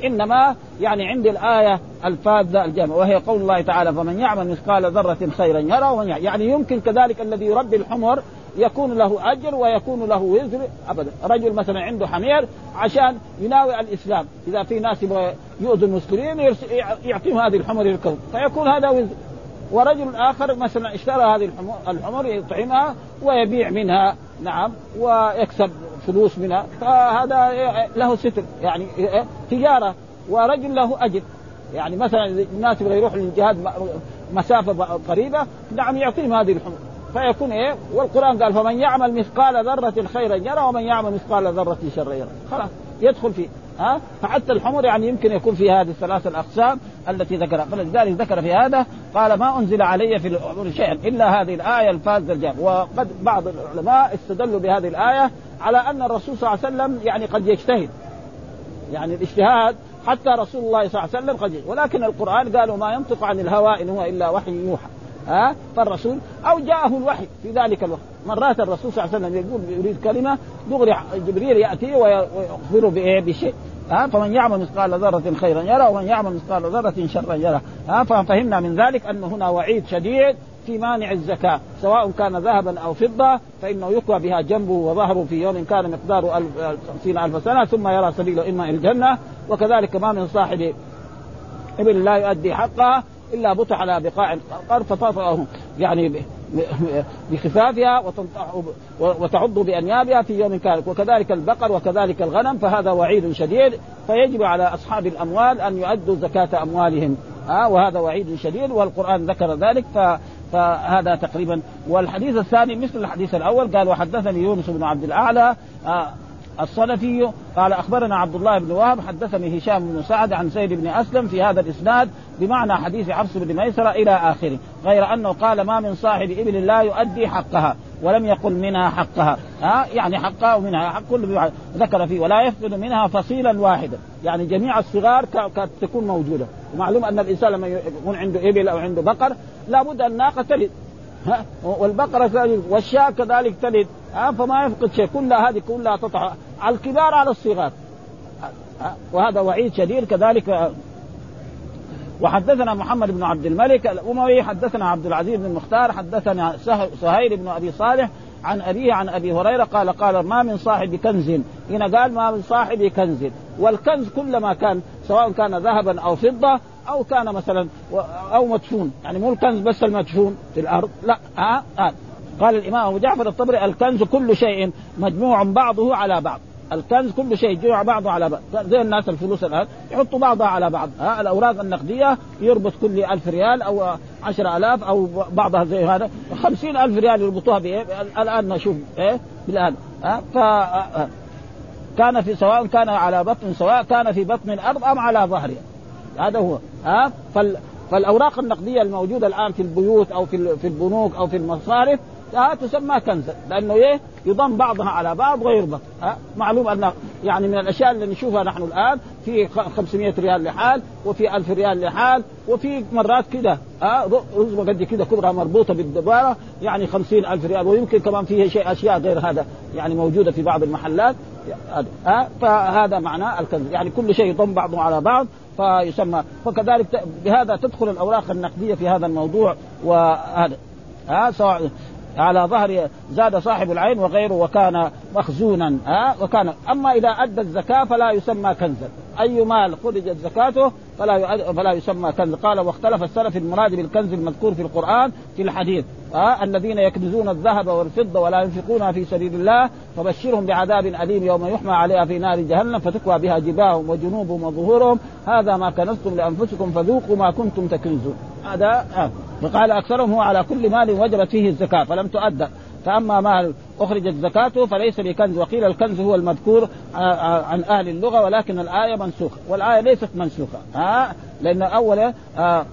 إنما يعني عندي الآية الفاذة الجامعة وهي قول الله تعالى فمن يعمل مثقال ذرة خيرا يرى ومن يعني يمكن كذلك الذي يربي الحمر يكون له أجر ويكون له وزر. ابدا، رجل مثلا عنده حمير عشان يناوي الإسلام، إذا في ناس يبغى يؤذوا المسلمين يعطيهم هذه الحمر يركض، فيكون هذا وزر. ورجل آخر مثلا اشترى هذه الحمر, يطعمها ويبيع منها. نعم. ويكسب فلوس منها. فهذا له ستر. يعني تجارة. ورجل له أجر. يعني مثلا الناس يبغى يروح للجهاد مسافة قريبة. نعم يعطيهم هذه الحمر. فيكون إيه؟ والقرآن قال فمن يعمل مثقال ذرة خيرا يرى ومن يعمل مثقال ذرة شرا يرى خلاص يدخل فيه ها؟ فحتى الحمر يعني يمكن يكون في هذه الثلاث الأقسام التي ذكرها. فلذلك ذكر في هذا قال ما أنزل علي في الأمور شيئا إلا هذه الآية الفاذة الجامع وقد بعض العلماء استدلوا بهذه الآية على أن الرسول صلى الله عليه وسلم يعني قد يجتهد. يعني الاجتهاد حتى رسول الله صلى الله عليه وسلم قد. ولكن القرآن قالوا ما ينطق عن الهوى إن هو إلا وحي يوحى. ها فالرسول أو جاءه الوحي في ذلك الوقت. مرات الرسول صلى الله عليه وسلم يقول يريد كلمة دغري جبريل يأتي ويخبره بإيه بشيء. ها فمن يعمل مثقال ذرة خيرا يرى ومن يعمل مثقال ذرة شرا يرى. ها ففهمنا من ذلك أن هنا وعيد شديد في مانع الزكاة. سواء كان ذهبا أو فضة فإنه يكوى بها جنبه وظهره في يوم كان مقداره خمسين ألف سنة ثم يرى سبيله إما إلى الجنة وكذلك ما من صاحب ابن لا يؤدي حقها إلا بطح على بقاع الأرض فتطأه يعني بخفافها وتعض بأنيابها في يوم كان. وكذلك البقر وكذلك الغنم فهذا وعيد شديد. فيجب على أصحاب الأموال أن يؤدوا زكاة أموالهم. ها وهذا وعيد شديد والقرآن ذكر ذلك ف فهذا تقريبا. والحديث الثاني مثل الحديث الأول قال وحدثني يونس بن عبد الأعلى آه الصنفي قال أخبرنا عبد الله بن وهب حدثني هشام بن سعد عن زيد بن أسلم في هذا الإسناد بمعنى حديث عبس بن ميسرة إلى آخره غير أنه قال ما من صاحب إبل لا يؤدي حقها ولم يقل منها حقها. ها؟ يعني حقها ومنها حق كل ذكر فيه ولا يفقد منها فصيلا واحدا. يعني جميع الصغار كانت تكون موجودة. ومعلوم أن الإنسان لما يكون عنده إبل أو عنده بقر لابد الناقه تلد. ها؟ والبقره تلد والشاة كذلك تلد. فما يفقد شيء. كلها هذه كلها تطع. على الكبار على الصغار. وهذا وعيد شديد كذلك. وحدثنا محمد بن عبد الملك الأموي حدثنا عبد العزيز بن المختار حدثنا سهيل بن أبي صالح عن أبيه عن أبي هريرة قال قال ما من صاحب كنز. هنا قال ما من صاحب كنز. والكنز كلما كان سواء كان ذهبا أو فضة أو كان مثلا أو مدفون. يعني مو الكنز بس المدفون في الأرض لا ها, ها. قال الإمام أبو جعفر الطبري الكنز كل شيء مجموع بعضه على بعض. الكنز كل شيء يجمع بعضه على بعض. زي الناس الفلوس الآن يحطوا بعضها على بعض. ها الأوراق النقدية يربط كل ألف ريال أو عشر ألاف أو بعضها زي هذا. خمسين ألف ريال يربطوها بإيه؟ الآن نشوف إيه؟ بالآن. ها ف كان في سواء كان على بطن سواء كان في بطن الأرض أم على ظهرها هذا هو. ها فال فالأوراق النقدية الموجودة الآن في البيوت أو في في البنوك أو في المصارف ها تسمى كنزا لأنه إيه؟ يضم بعضها على بعض ويربط ها؟ معلوم أن يعني من الأشياء اللي نشوفها نحن الآن في 500 ريال لحال وفي 1000 ريال لحال وفي مرات كده ها؟ رزمه قد كده كبرى مربوطة بالدبارة يعني 50000 ريال ويمكن كمان فيها شيء أشياء غير هذا يعني موجودة في بعض المحلات ها؟ فهذا معناه الكنز يعني كل شيء يضم بعضه على بعض فيسمى فكذلك بهذا تدخل الأوراق النقدية في هذا الموضوع وهذا ها؟ سواء على ظهر زاد صاحب العين وغيره وكان مخزونا ها وكان أما إذا أدى الزكاة فلا يسمى كنزا. أي مال خرجت زكاته فلا فلا يسمى كنز قال واختلف السلف المراد بالكنز المذكور في القرآن في الحديث آه الذين يكنزون الذهب والفضة ولا ينفقونها في سبيل الله فبشرهم بعذاب أليم يوم يحمى عليها في نار جهنم فتكوى بها جباههم وجنوبهم وظهورهم. هذا ما كنزتم لأنفسكم فذوقوا ما كنتم تكنزون. هذا آه. وقال أكثرهم هو على كل مال وجبت فيه الزكاة فلم تؤدى. فأما مال أخرجت زكاته فليس بكنز وقيل الكنز هو المذكور آه، آه، عن أهل اللغة ولكن الآية منسوخة والآية ليست منسوخة. ها؟ لأن اولا آه،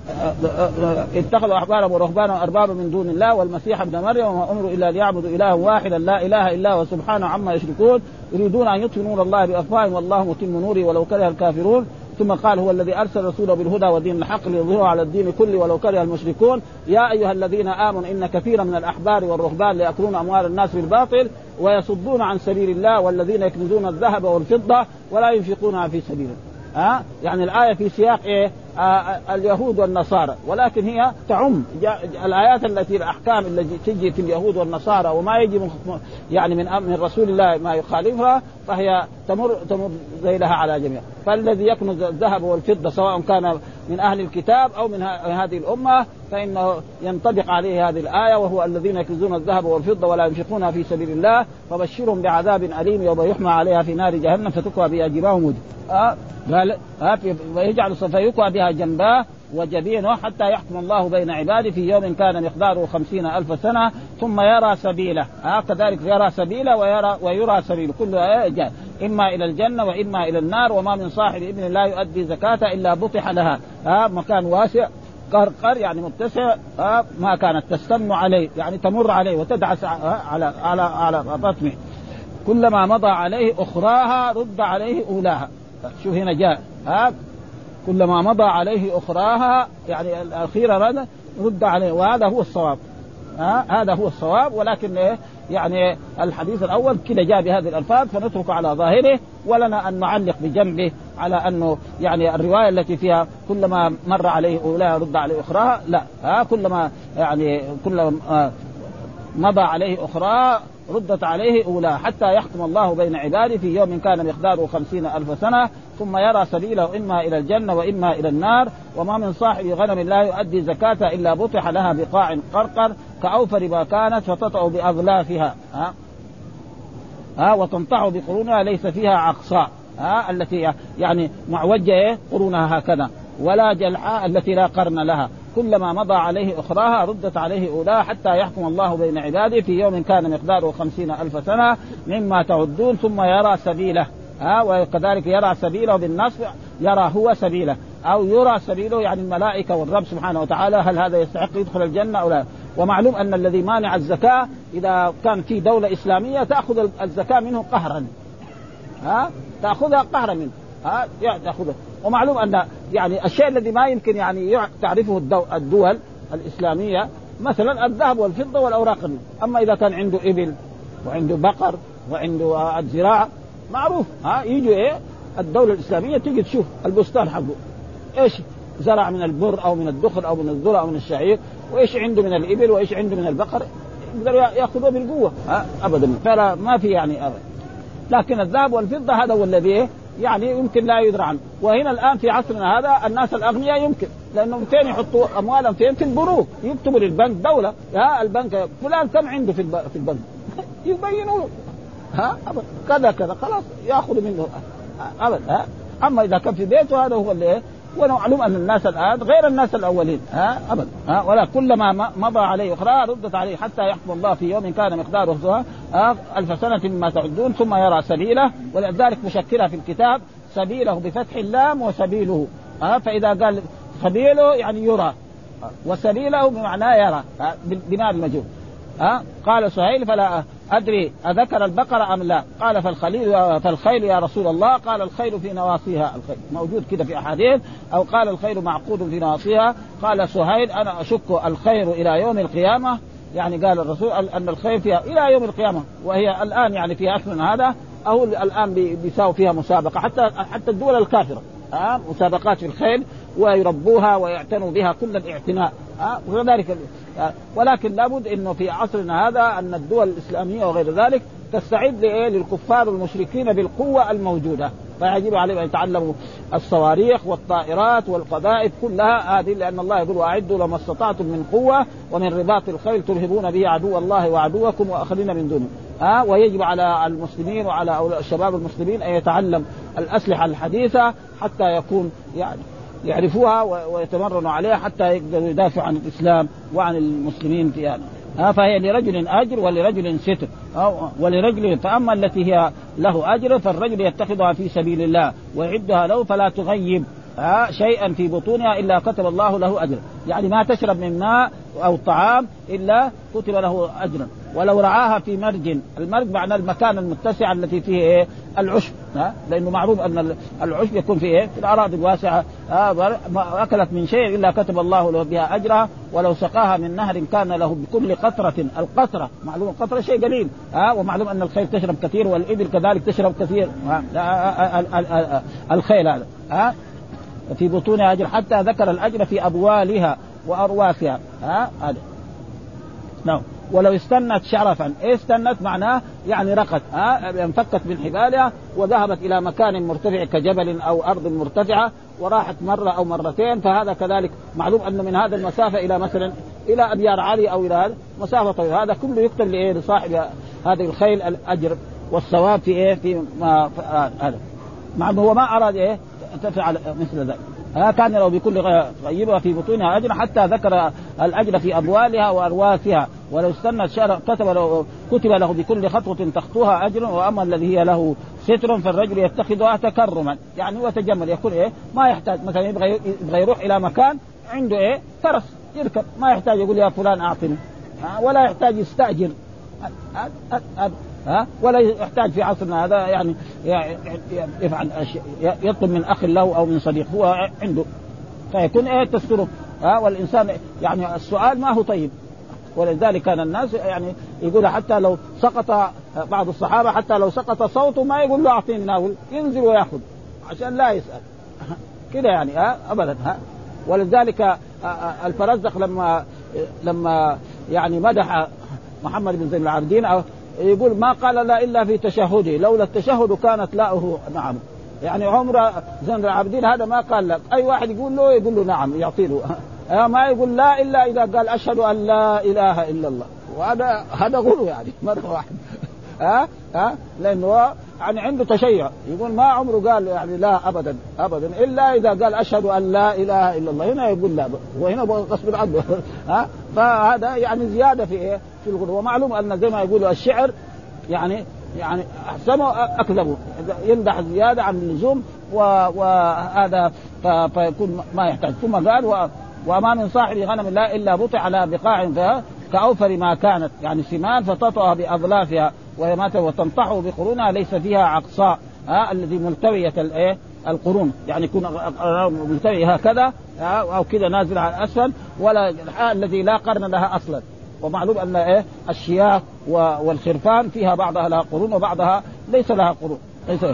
اتخذوا أحبارهم ورهبانهم أربابا من دون الله والمسيح ابن مريم وما امروا إلا ليعبدوا إلها واحدا لا إله إلا هو سبحانه عما يشركون يريدون أن يطفئوا نور الله بأفواههم والله متم نوره ولو كره الكافرون. ثم قال هو الذي أرسل رسوله بالهدى ودين الحق ليظهره على الدين كله ولو كره المشركون. يا أيها الذين آمنوا إن كثيرا من الأحبار والرهبان ليأكلون أموال الناس بالباطل ويصدون عن سبيل الله والذين يكنزون الذهب والفضة ولا ينفقونها في سبيل الله. ها؟ يعني الآية في سياق إيه؟ اليهود والنصارى. ولكن هي تعم. الآيات التي الأحكام التي تجي في اليهود والنصارى وما يجي من يعني من من رسول الله ما يخالفها فهي تمر تمر ذيلها على جميع. فالذي يكنز الذهب والفضة سواء كان من أهل الكتاب أو من هذه الأمة فإنه ينطبق عليه هذه الآية وهو الذين يكنزون الذهب والفضة ولا ينفقونها في سبيل الله فبشرهم بعذاب أليم يوم يحمى عليها في نار جهنم فتكوى بها جباههم آه قال آه ويجعل فيكوى بها جنباه وجبينه حتى يحكم الله بين عباده في يوم كان مقداره خمسين ألف سنة ثم يرى سبيله. آه كذلك يرى سبيله ويرى ويرى سبيله. كل إما إلى الجنة وإما إلى النار وما من صاحب ابن لا يؤدي زكاة إلا بطح لها. آه مكان واسع قرقر يعني متسع آه ما كانت تستم عليه يعني تمر عليه وتدعس على على على بطنه. كلما مضى عليه أخراها رد عليه أولاها. شوف هنا جاء؟ ها كلما مضى عليه أخراها يعني الأخيرة رد عليه وهذا هو الصواب. ها؟ هذا هو الصواب ولكن إيه؟ يعني الحديث الأول كذا جاء بهذه الألفاظ فنترك على ظاهره ولنا أن نعلق بجنبه على أنه يعني الرواية التي فيها كلما مر عليه اولى رد عليه أخراها لا. ها؟ كلما يعني كلما مضى عليه أخرى ردت عليه أولى حتى يحكم الله بين عباده في يوم كان مقداره خمسين ألف سنة ثم يرى سبيله إما إلى الجنة وإما إلى النار وما من صاحب غنم لا يؤدي زكاة إلا بطح لها بقاع قرقر كأوفر ما كانت فتطأ بأغلافها. ها؟ ها؟ وتنطع بقرونها ليس فيها عقصاء. ها؟ التي يعني معوجة قرونها هكذا. ولا جلحاء التي لا قرن لها. كلما مضى عليه أخراها ردت عليه أولاها حتى يحكم الله بين عباده في يوم كان مقداره خمسين ألف سنة مما تعدون ثم يرى سبيله. ها وكذلك يرى سبيله بالنصب يرى هو سبيله. أو يرى سبيله يعني الملائكة والرب سبحانه وتعالى هل هذا يستحق يدخل الجنة أو لا؟ ومعلوم أن الذي مانع الزكاة إذا كان في دولة إسلامية تأخذ الزكاة منه قهرا. ها تأخذها قهرا منه. ها تاخذها ومعلوم أن يعني الشيء الذي ما يمكن يعني تعرفه الدول الإسلامية مثلا الذهب والفضة والأوراق. أما إذا كان عنده إبل وعنده بقر وعنده زراعه معروف. ها يجوا إيه؟ الدولة الإسلامية تيجي تشوف البستان حقه. إيش زرع من البر أو من الدخن أو من الذرة أو من الشعير؟ وإيش عنده من الإبل؟ وإيش عنده من البقر؟ يقدروا ياخذوه بالقوة. ها ابدا. فلا ما في يعني ابدا لكن الذهب والفضة هذا هو الذي إيه؟ يعني يمكن لا يدرى عنه. وهنا الآن في عصرنا هذا الناس الأغنياء يمكن لأنهم فين يحطوا أموالهم؟ فين في البنوك يكتبوا للبنك دولة. ها البنك فلان كم عنده في في البنك؟ يبينوا ها كذا كذا. خلاص ياخذ منه. ابدا ها. أما إذا كان في بيته هذا هو اللي ونعلم ان الناس الان غير الناس الاولين ها؟ ابدا ها؟ ولا كلما مضى عليه أخرى ردت عليه حتى يحكم الله في يوم كان مقداره ألف سنة مما تعدون ثم يرى سبيله ولذلك مشكلها في الكتاب سبيله بفتح اللام وسبيله ها؟ فإذا قال سبيله يعني يرى وسبيله بمعنى يرى بناء المجهول ها؟ قال سهيل فلا أدري أذكر البقرة أم لا؟ قال فالخليل فالخيل يا رسول الله قال الخيل في نواصيها. الخيل موجود كده في أحاديث. أو قال الخيل معقود في نواصيها. قال سهيل أنا أشك الخير إلى يوم القيامة. يعني قال الرسول أن الخير فيها إلى يوم القيامة. وهي الآن يعني في اخرنا هذا. أو الآن بيساوي فيها مسابقة. حتى حتى الدول الكافرة. ها؟ مسابقات في الخيل. ويربوها ويعتنوا بها كل الاعتناء. ها وكذلك ولكن لابد انه في عصرنا هذا أن الدول الإسلامية وغير ذلك تستعد لإيه؟ للكفار المشركين بالقوة الموجودة. فيجب عليهم أن يتعلموا الصواريخ والطائرات والقذائف كلها هذه لأن الله يقول واعدوا لما استطعتم من قوة ومن رباط الخيل ترهبون به عدو الله وعدوكم وأخرين من دونه. ها ويجب على المسلمين وعلى الشباب المسلمين أن يتعلم الأسلحة الحديثة حتى يكون يعني يعرفوها ويتمرنوا عليها حتى يقدروا يدافعوا عن الإسلام وعن المسلمين في هذا ها فهي لرجل أجر ولرجل ستر. ولرجل فاما التي هي له أجر فالرجل يتخذها في سبيل الله ويعدها له فلا تغيب شيئا في بطونها إلا كتب الله له اجرا، يعني ما تشرب من ماء أو طعام إلا كتب له اجرا، ولو رعاها في مرج، المرج معنى المكان المتسع التي فيه إيه؟ العشب، ها؟ لأنه معروف أن العشب يكون فيه إيه؟ في الأراضي الواسعة، ما أكلت من شيء إلا كتب الله له بها أجرها، ولو سقاها من نهر كان له بكل قطرة، القطرة، معلوم القطرة شيء قليل، ها؟ ومعلوم أن الخيل تشرب كثير والإبل كذلك تشرب كثير،؟ الخيل هذا، ها؟ في بطونها اجر حتى ذكر الأجر في أبوالها وارواسها ها هذا نعم ولو استنت شرفا. إيه استنت؟ معناه يعني رقت ها؟ انفكت من حبالها وذهبت إلى مكان مرتفع كجبل أو أرض مرتفعة وراحت مرة أو مرتين فهذا كذلك معلوم انه من هذا المسافة إلى مثلا إلى أبيار علي أو إلى هذا مسافة طويلة. هذا كله يكتب لإيه؟ لصاحب هذه الخيل الأجر والثواب في إيه؟ في ما هذا. مع هو ما أراد إيه؟ تفعل مثل ذلك. ها كان له بكل طيبها في بطونها اجر حتى ذكر الاجر في أبوالها وأرواثها. ولو استنى شهر كتب له كتب له بكل خطوة تخطوها اجر وأما الذي هي له ستر فالرجل يتخذها تكرما. يعني هو تجمل. يكون إيه؟ ما يحتاج. مثلا يبغى يبغى يروح إلى مكان عنده إيه؟ فرس يركب. ما يحتاج. يقول يا فلان أعطني. ولا يحتاج يستأجر. ها؟ ولا يحتاج في عصرنا هذا يعني يفعل يطلب من أخ له أو من صديق هو عنده. فيكون إيه تستره ها؟ والإنسان يعني السؤال ما هو طيب. ولذلك كان الناس يعني يقول حتى لو سقط بعض الصحابة حتى لو سقط صوته ما يقول له أعطيني ناول ينزل ويأخذ عشان لا يسأل. كده يعني ها؟ ابدا ها؟ ولذلك الفرزدق لما لما يعني مدح محمد بن زين العابدين يقول ما قال لا إلا في تشهده لولا التشهد كانت لاؤه نعم. يعني عمر زين العابدين هذا ما قال لك أي واحد يقول له يقول له نعم يعطي له ما يقول لا إلا إذا قال أشهد أن لا إله إلا الله. وهذا هذا غلو يعني مرة واحدة. ها؟ ها؟ لأنه يعني عنده تشيع. يقول ما عمره قال يعني لا ابدا ابدا إلا إذا قال أشهد أن لا إله إلا الله. هنا يقول لا وهنا غصب عنه. ها؟ فهذا يعني زيادة في إيه؟ في الغلو ومعلوم أن زي ما يقولوا الشعر يعني يعني احسنوا اكذبوا يمدح زيادة عن اللزوم وهذا فيكون ما يحتاج. ثم قال و وما من صاحب غنم لا إلا بطع على بقاع كأوفر ما كانت. يعني سمان فتطأ بأظلافها. وهي مات وتنطحه بقرونها ليس فيها عقصاء ها الذي ملتوية الايه القرون. يعني يكون ملتوي هكذا أو كذا نازل على اسفل ولا الذي لا قرن لها أصلا. ومعلوم أن إيه الشياه والخرفان فيها بعضها لها قرون وبعضها ليس لها قرون. ليس.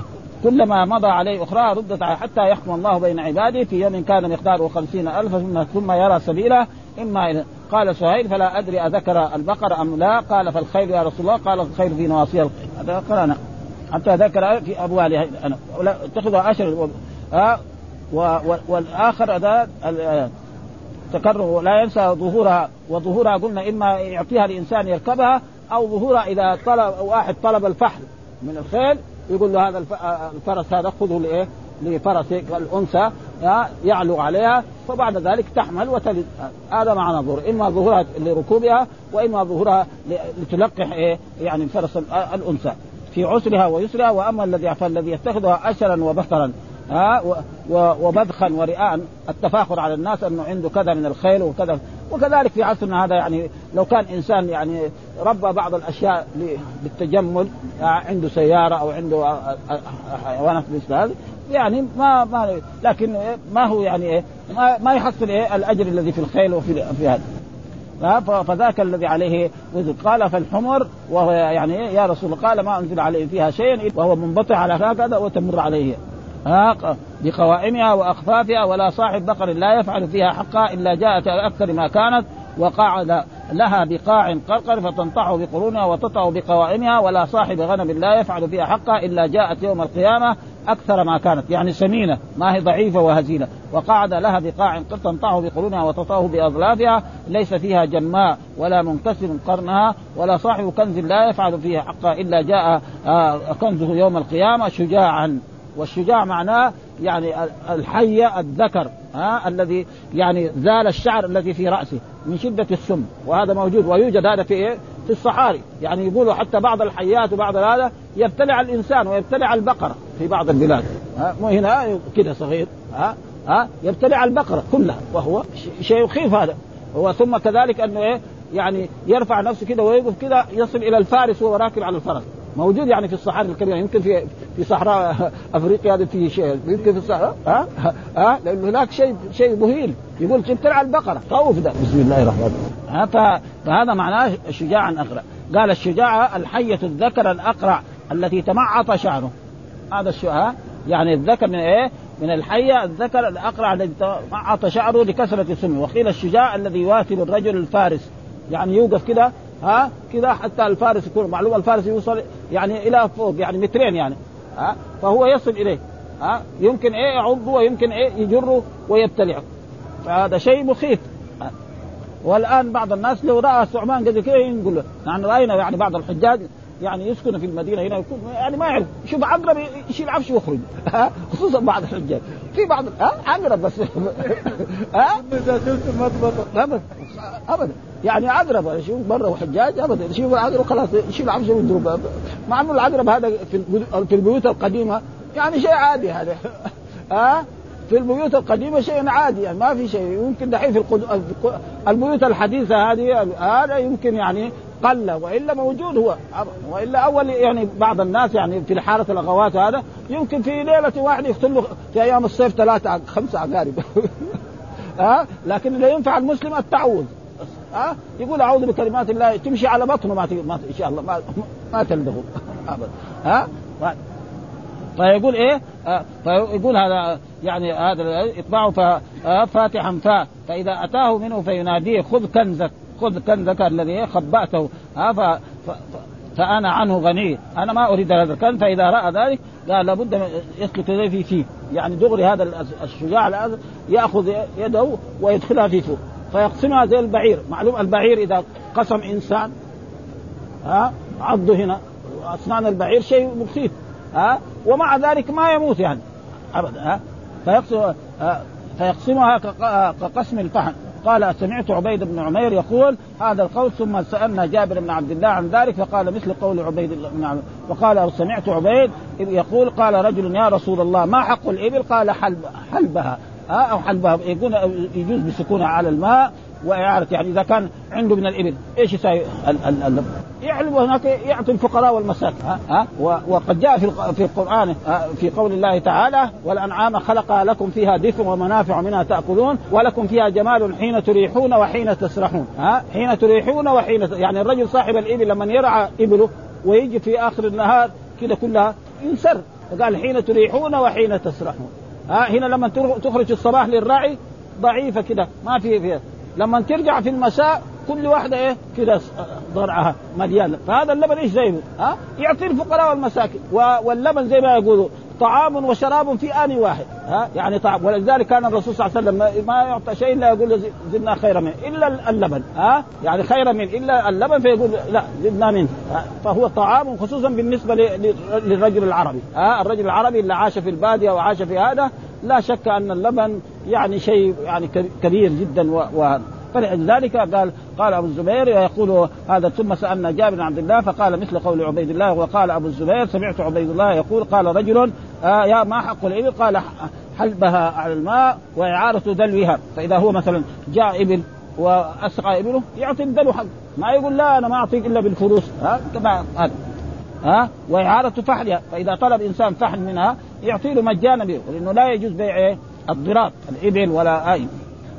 كلما مضى عليه أخرى ردت حتى يحكم الله بين عباده في يوم كان مقداره خمسين ألف ثم يرى سبيله إما قال سهيل فلا أدري أذكر البقر أم لا. قال فالخيل يا رسول الله قال الخيل في نواصي هذا قرأنا حتى ذكر في أبوالها أنا اتخذها أشر آه والآخر هذا تكرر. لا ينسى ظهورها. وظهورها قلنا إما يعطيها الإنسان يركبها أو ظهورها إذا طلب واحد طلب الفحل من الخيل يقول له هذا الفرس هذا خذه لإيه؟ لفرسك الانثى يعلو عليها فبعد ذلك تحمل وتلد. هذا معنى ظهور. إما ظهورها لركوبها وإما ظهورها لتلقح إيه؟ يعني فرس الأنثى. في عسرها ويسرها وأما الذي فالذي يتخذها اشرا وبكرا ها وبذخا ورئاء التفاخر على الناس أنه عنده كذا من الخيل وكذا. وكذلك في عصرنا هذا يعني لو كان إنسان يعني ربى بعض الأشياء للتجمل عنده سيارة أو عنده حيوانات مثل هذه يعني ما ما لكن ما هو يعني إيه؟ ما, ما يحصل إيه؟ الأجر الذي في الخيل وفي في هذا. فذاك الذي عليه وزر قال فالحمر وهو يعني يا رسول الله قال ما أنزل عليه فيها شيء وهو منبطح على هكذا وتمر عليه. ها؟ بقوائمها وأخفافها ولا صاحب بقر لا يفعل فيها حقا إلا جاءت أكثر ما كانت وقعد لها بقاع قرقر فتنطح بقرونها وتطأ بقوائمها ولا صاحب غنم لا يفعل فيها حقا إلا جاءت يوم القيامة أكثر ما كانت يعني سمينة ما هي ضعيفة وهزيلة. وقعد لها بقاع قد تنطعه بقرونها وتطاه بأظلافها ليس فيها جماء ولا منكسر قرنها ولا صاحب كنز لا يفعل فيها حقا إلا جاء آه، كنزه يوم القيامة شجاعا. والشجاع معناه يعني الحية الذكر ها الذي يعني زال الشعر الذي في رأسه من شدة السم. وهذا موجود. ويوجد هذا في إيه؟ في الصحاري. يعني يقولوا حتى بعض الحيات وبعض هذا يبتلع الإنسان ويبتلع البقرة في بعض البلاد. ها مو هنا كده صغير. ها ها يبتلع البقرة كلها. وهو شيء يخيف هذا. هو ثم كذلك أنه إيه؟ يعني يرفع نفسه كده ويقف كده يصل إلى الفارس وهو راكب على الفرس. موجود يعني في الصحراء الكبيرة يمكن في في صحراء أفريقيا هذا في شيء يمكن في الصحراء؟ ها؟ ها؟ لأنه هناك شيء شيء مهين يقول تبتلع البقرة خوف ده. بسم الله الرحمن الرحيم. فهذا معناه شجاعا اقرع قال الشجاعة الحية الذكر الأقرع التي تمعط شعره. هذا الشجاع يعني الذكر من إيه؟ من الحية الذكر الأقرع الذي تمعط شعره لكثرة سمه وقيل الشجاع الذي يواثب الرجل الفارس. يعني يوقف كده ها؟ كذا حتى الفارس يكون معلوم الفارس يوصل يعني إلى فوق يعني مترين يعني ها؟ فهو يصل إليه ها؟ يمكن إيه يعضه ويمكن إيه يجره ويبتلعه. فهذا شيء مخيف. والآن بعض الناس لو رأى ثعبان قد كذا له نحن رأينا يعني بعض الحجاج يعني يسكن في المدينة هنا يكون يعني ما يعرف. يشوف عقرب يشيل عفش ويخرج. خصوصا بعض الحجاج. في بعض ها؟ عقرب بس. ها؟ إذا شفت ابدا ابدا يعني عقرب يشوف برا وحجاج ابدا يشوف العقرب خلاص يشيل عفشه ويضرب. مع انه العقرب هذا في البيوت القديمة. يعني شيء عادي هذا. ها؟ في البيوت القديمة شيء عادي. يعني ما في شيء. يمكن دحين في البيوت الحديثة هذه هذا يمكن يعني قل وإلا موجود هو. وإلا أول يعني بعض الناس يعني في حاله الاغوات هذا يمكن في ليلة واحدة يقتل في أيام الصيف ثلاثة خمسة عقارب ها؟ لكن اللي ينفع المسلم التعوذ. ها؟ يقول أعوذ بكلمات الله تمشي على بطنه ما, ما إن شاء الله ما, ما تلدغه ابدا ها؟ فيقول إيه؟ آه فيقول هذا يعني هذا اطبعه فاتحا فا فإذا أتاه منه فيناديه خذ كنزك. خذ كنزك الذي خبأته. ها ف... ف... فأنا عنه غني. أنا ما أريد هذا الكنز فإذا رأى ذلك قال لابد يسلك يديه في فيه. يعني دغري هذا الشجاع يأخذ يده ويدخلها في فوق. فيقسمها زي البعير. معلوم البعير إذا قسم إنسان ها عضه هنا واسنان البعير شيء مخيف ها ومع ذلك ما يموت يعني. ابدا ها. فيقسم فيقسمها كقسم الفحم. قال سمعت عبيد بن عمير يقول هذا القول ثم سألنا جابر بن عبد الله عن ذلك فقال مثل قول عبيد بن عمير وقال سمعت عبيد يقول قال رجل يا رسول الله ما حق الإبل؟ قال حلب حلبها أو حلبها يكون يجوز بسكونها على الماء وإعارة يعني إذا كان عنده من الإبل إيش يساوي يعلم هناك يعطي الفقراء والمساكين ها, ها؟ وقد جاء في في القرآن في قول الله تعالى والأنعام خلق لكم فيها دفء ومنافع منها تأكلون ولكم فيها جمال حين تريحون وحين تسرحون ها حين تريحون وحين يعني الرجل صاحب الإبل لما يرعى إبله ويجي في آخر النهار كده كلها ينسر فقال حين تريحون وحين تسرحون ها هنا لما تخرج الصباح للراعي ضعيفة كده ما في فيها لما ترجع في المساء كل واحدة إيه؟ كده ضرعها مليانه فهذا اللبن إيش زيه ها؟ يعطي الفقراء والمساكين. واللبن زي ما يقولوا طعام وشراب في آن واحد. ها؟ يعني طعام. ولذلك كان الرسول صلى الله عليه وسلم ما يعطى شيء إلا يقول زدنا خيرا منه. إلا اللبن. ها؟ يعني خيرا منه. إلا اللبن فيقول لا زدنا منه. فهو طعام خصوصا بالنسبة للرجل العربي. ها؟ الرجل العربي اللي عاش في البادية وعاش في هذا لا شك أن اللبن يعني شيء يعني كبير جدا وهذا فلذلك قال قال أبو الزبير يقول هذا ثم سألنا جابر بن عبد الله فقال مثل قول عبيد الله وقال أبو الزبير سمعت عبيد الله يقول قال رجل آه يا ما حق الإبل؟ قال حلبها على الماء وإعارة دلوها. فإذا هو مثلا جاء إبل واسقى إبله يعطي الدلو حق ما يقول لا أنا ما أعطيك إلا بالفلوس. ها؟ كما هذا ها؟ وإعارة فحلها. فإذا طلب انسان فحل منها يعطي له مجانا به. لأنه لا يجوز بيع الضراب الإبل ولا أي.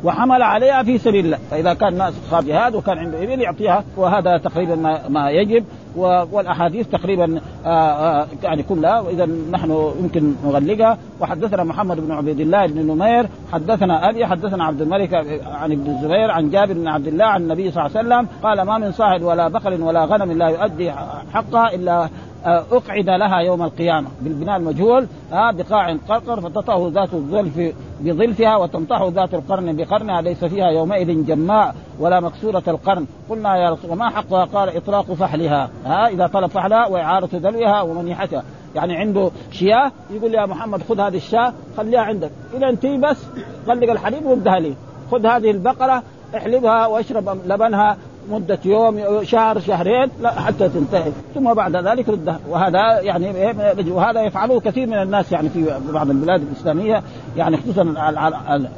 وحمل عليها في سبيل الله. فإذا كان ناس خاب جهاد وكان عنده إبل يعطيها وهذا تقريبا ما, ما يجب. والأحاديث تقريبا آآ آآ يعني كلها. واذا نحن يمكن نغلقها. وحدثنا محمد بن عبيد الله بن نمير حدثنا أبي حدثنا عبد الملك عن ابن الزبير عن جابر بن عبد الله عن النبي صلى الله عليه وسلم قال ما من صاحب ولا بقر ولا غنم لا يؤدي حقها إلا أقعد لها يوم القيامة. بالبناء المجهول ها بقاع قرقر فتطأه ذات الظلف بظلفها وتنطح ذات القرن بقرنها ليس فيها يومئذ جماء ولا مكسورة القرن. قلنا يا رسول ما حقها؟ قال إطلاق فحلها. ها إذا طلب فحلها وإعارة دلوها ومنيحتها. يعني عنده شياه يقول يا محمد خذ هذه الشاة خليها عندك. اذا انتهي بس طلق الحليب وردها لي. خذ هذه البقرة احلبها واشرب لبنها مدة يوم شهر شهرين لا حتى تنتهي. ثم بعد ذلك ردها. وهذا يعني وهذا يفعله كثير من الناس يعني في بعض البلاد الإسلامية يعني خصوصا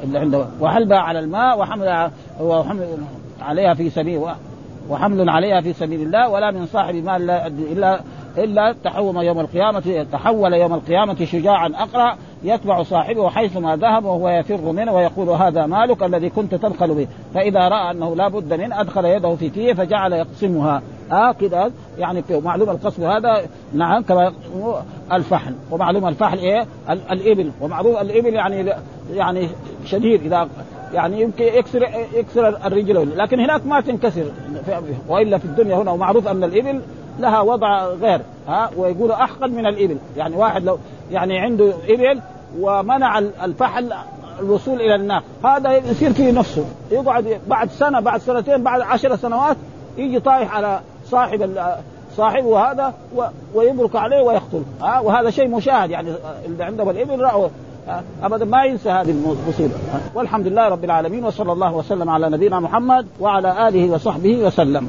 اللي عنده وحلبها على الماء وحمل عليها في سبيل وحمل عليها في سبيل الله ولا من صاحب مال إلا إلا تحوم يوم القيامة تحول يوم القيامة شجاعا اقرا يتبع صاحبه حيثما ذهب وهو يفر منه ويقول هذا مالك الذي كنت تبخل به. فإذا رأى أنه لا بد منه أدخل يده في فيه فجعل يقسمها. آه كده يعني معلوم القسم هذا. نعم كما الفحل. ومعلوم الفحل إيه؟ الإبل. ومعلوم الإبل يعني يعني شديد. إذا يعني يمكن يكسر يكسر الرجل لكن هناك ما تنكسر. وإلا في الدنيا هنا ومعروف أن الإبل لها وضع غير. ها ويقول احقد من الإبل. يعني واحد لو يعني عنده إبل ومنع الفحل الوصول إلى الناق هذا يصير فيه نفسه. يقعد بعد سنة بعد سنتين بعد عشر سنوات يجي طايح على صاحب صاحبه هذا ويبرك عليه ويقتله. ها؟ وهذا شيء مشاهد يعني اللي عنده الابل رأوا أبدا ما ينسى هذه المصيبة. والحمد لله رب العالمين وصلى الله وسلم على نبينا محمد وعلى آله وصحبه وسلم.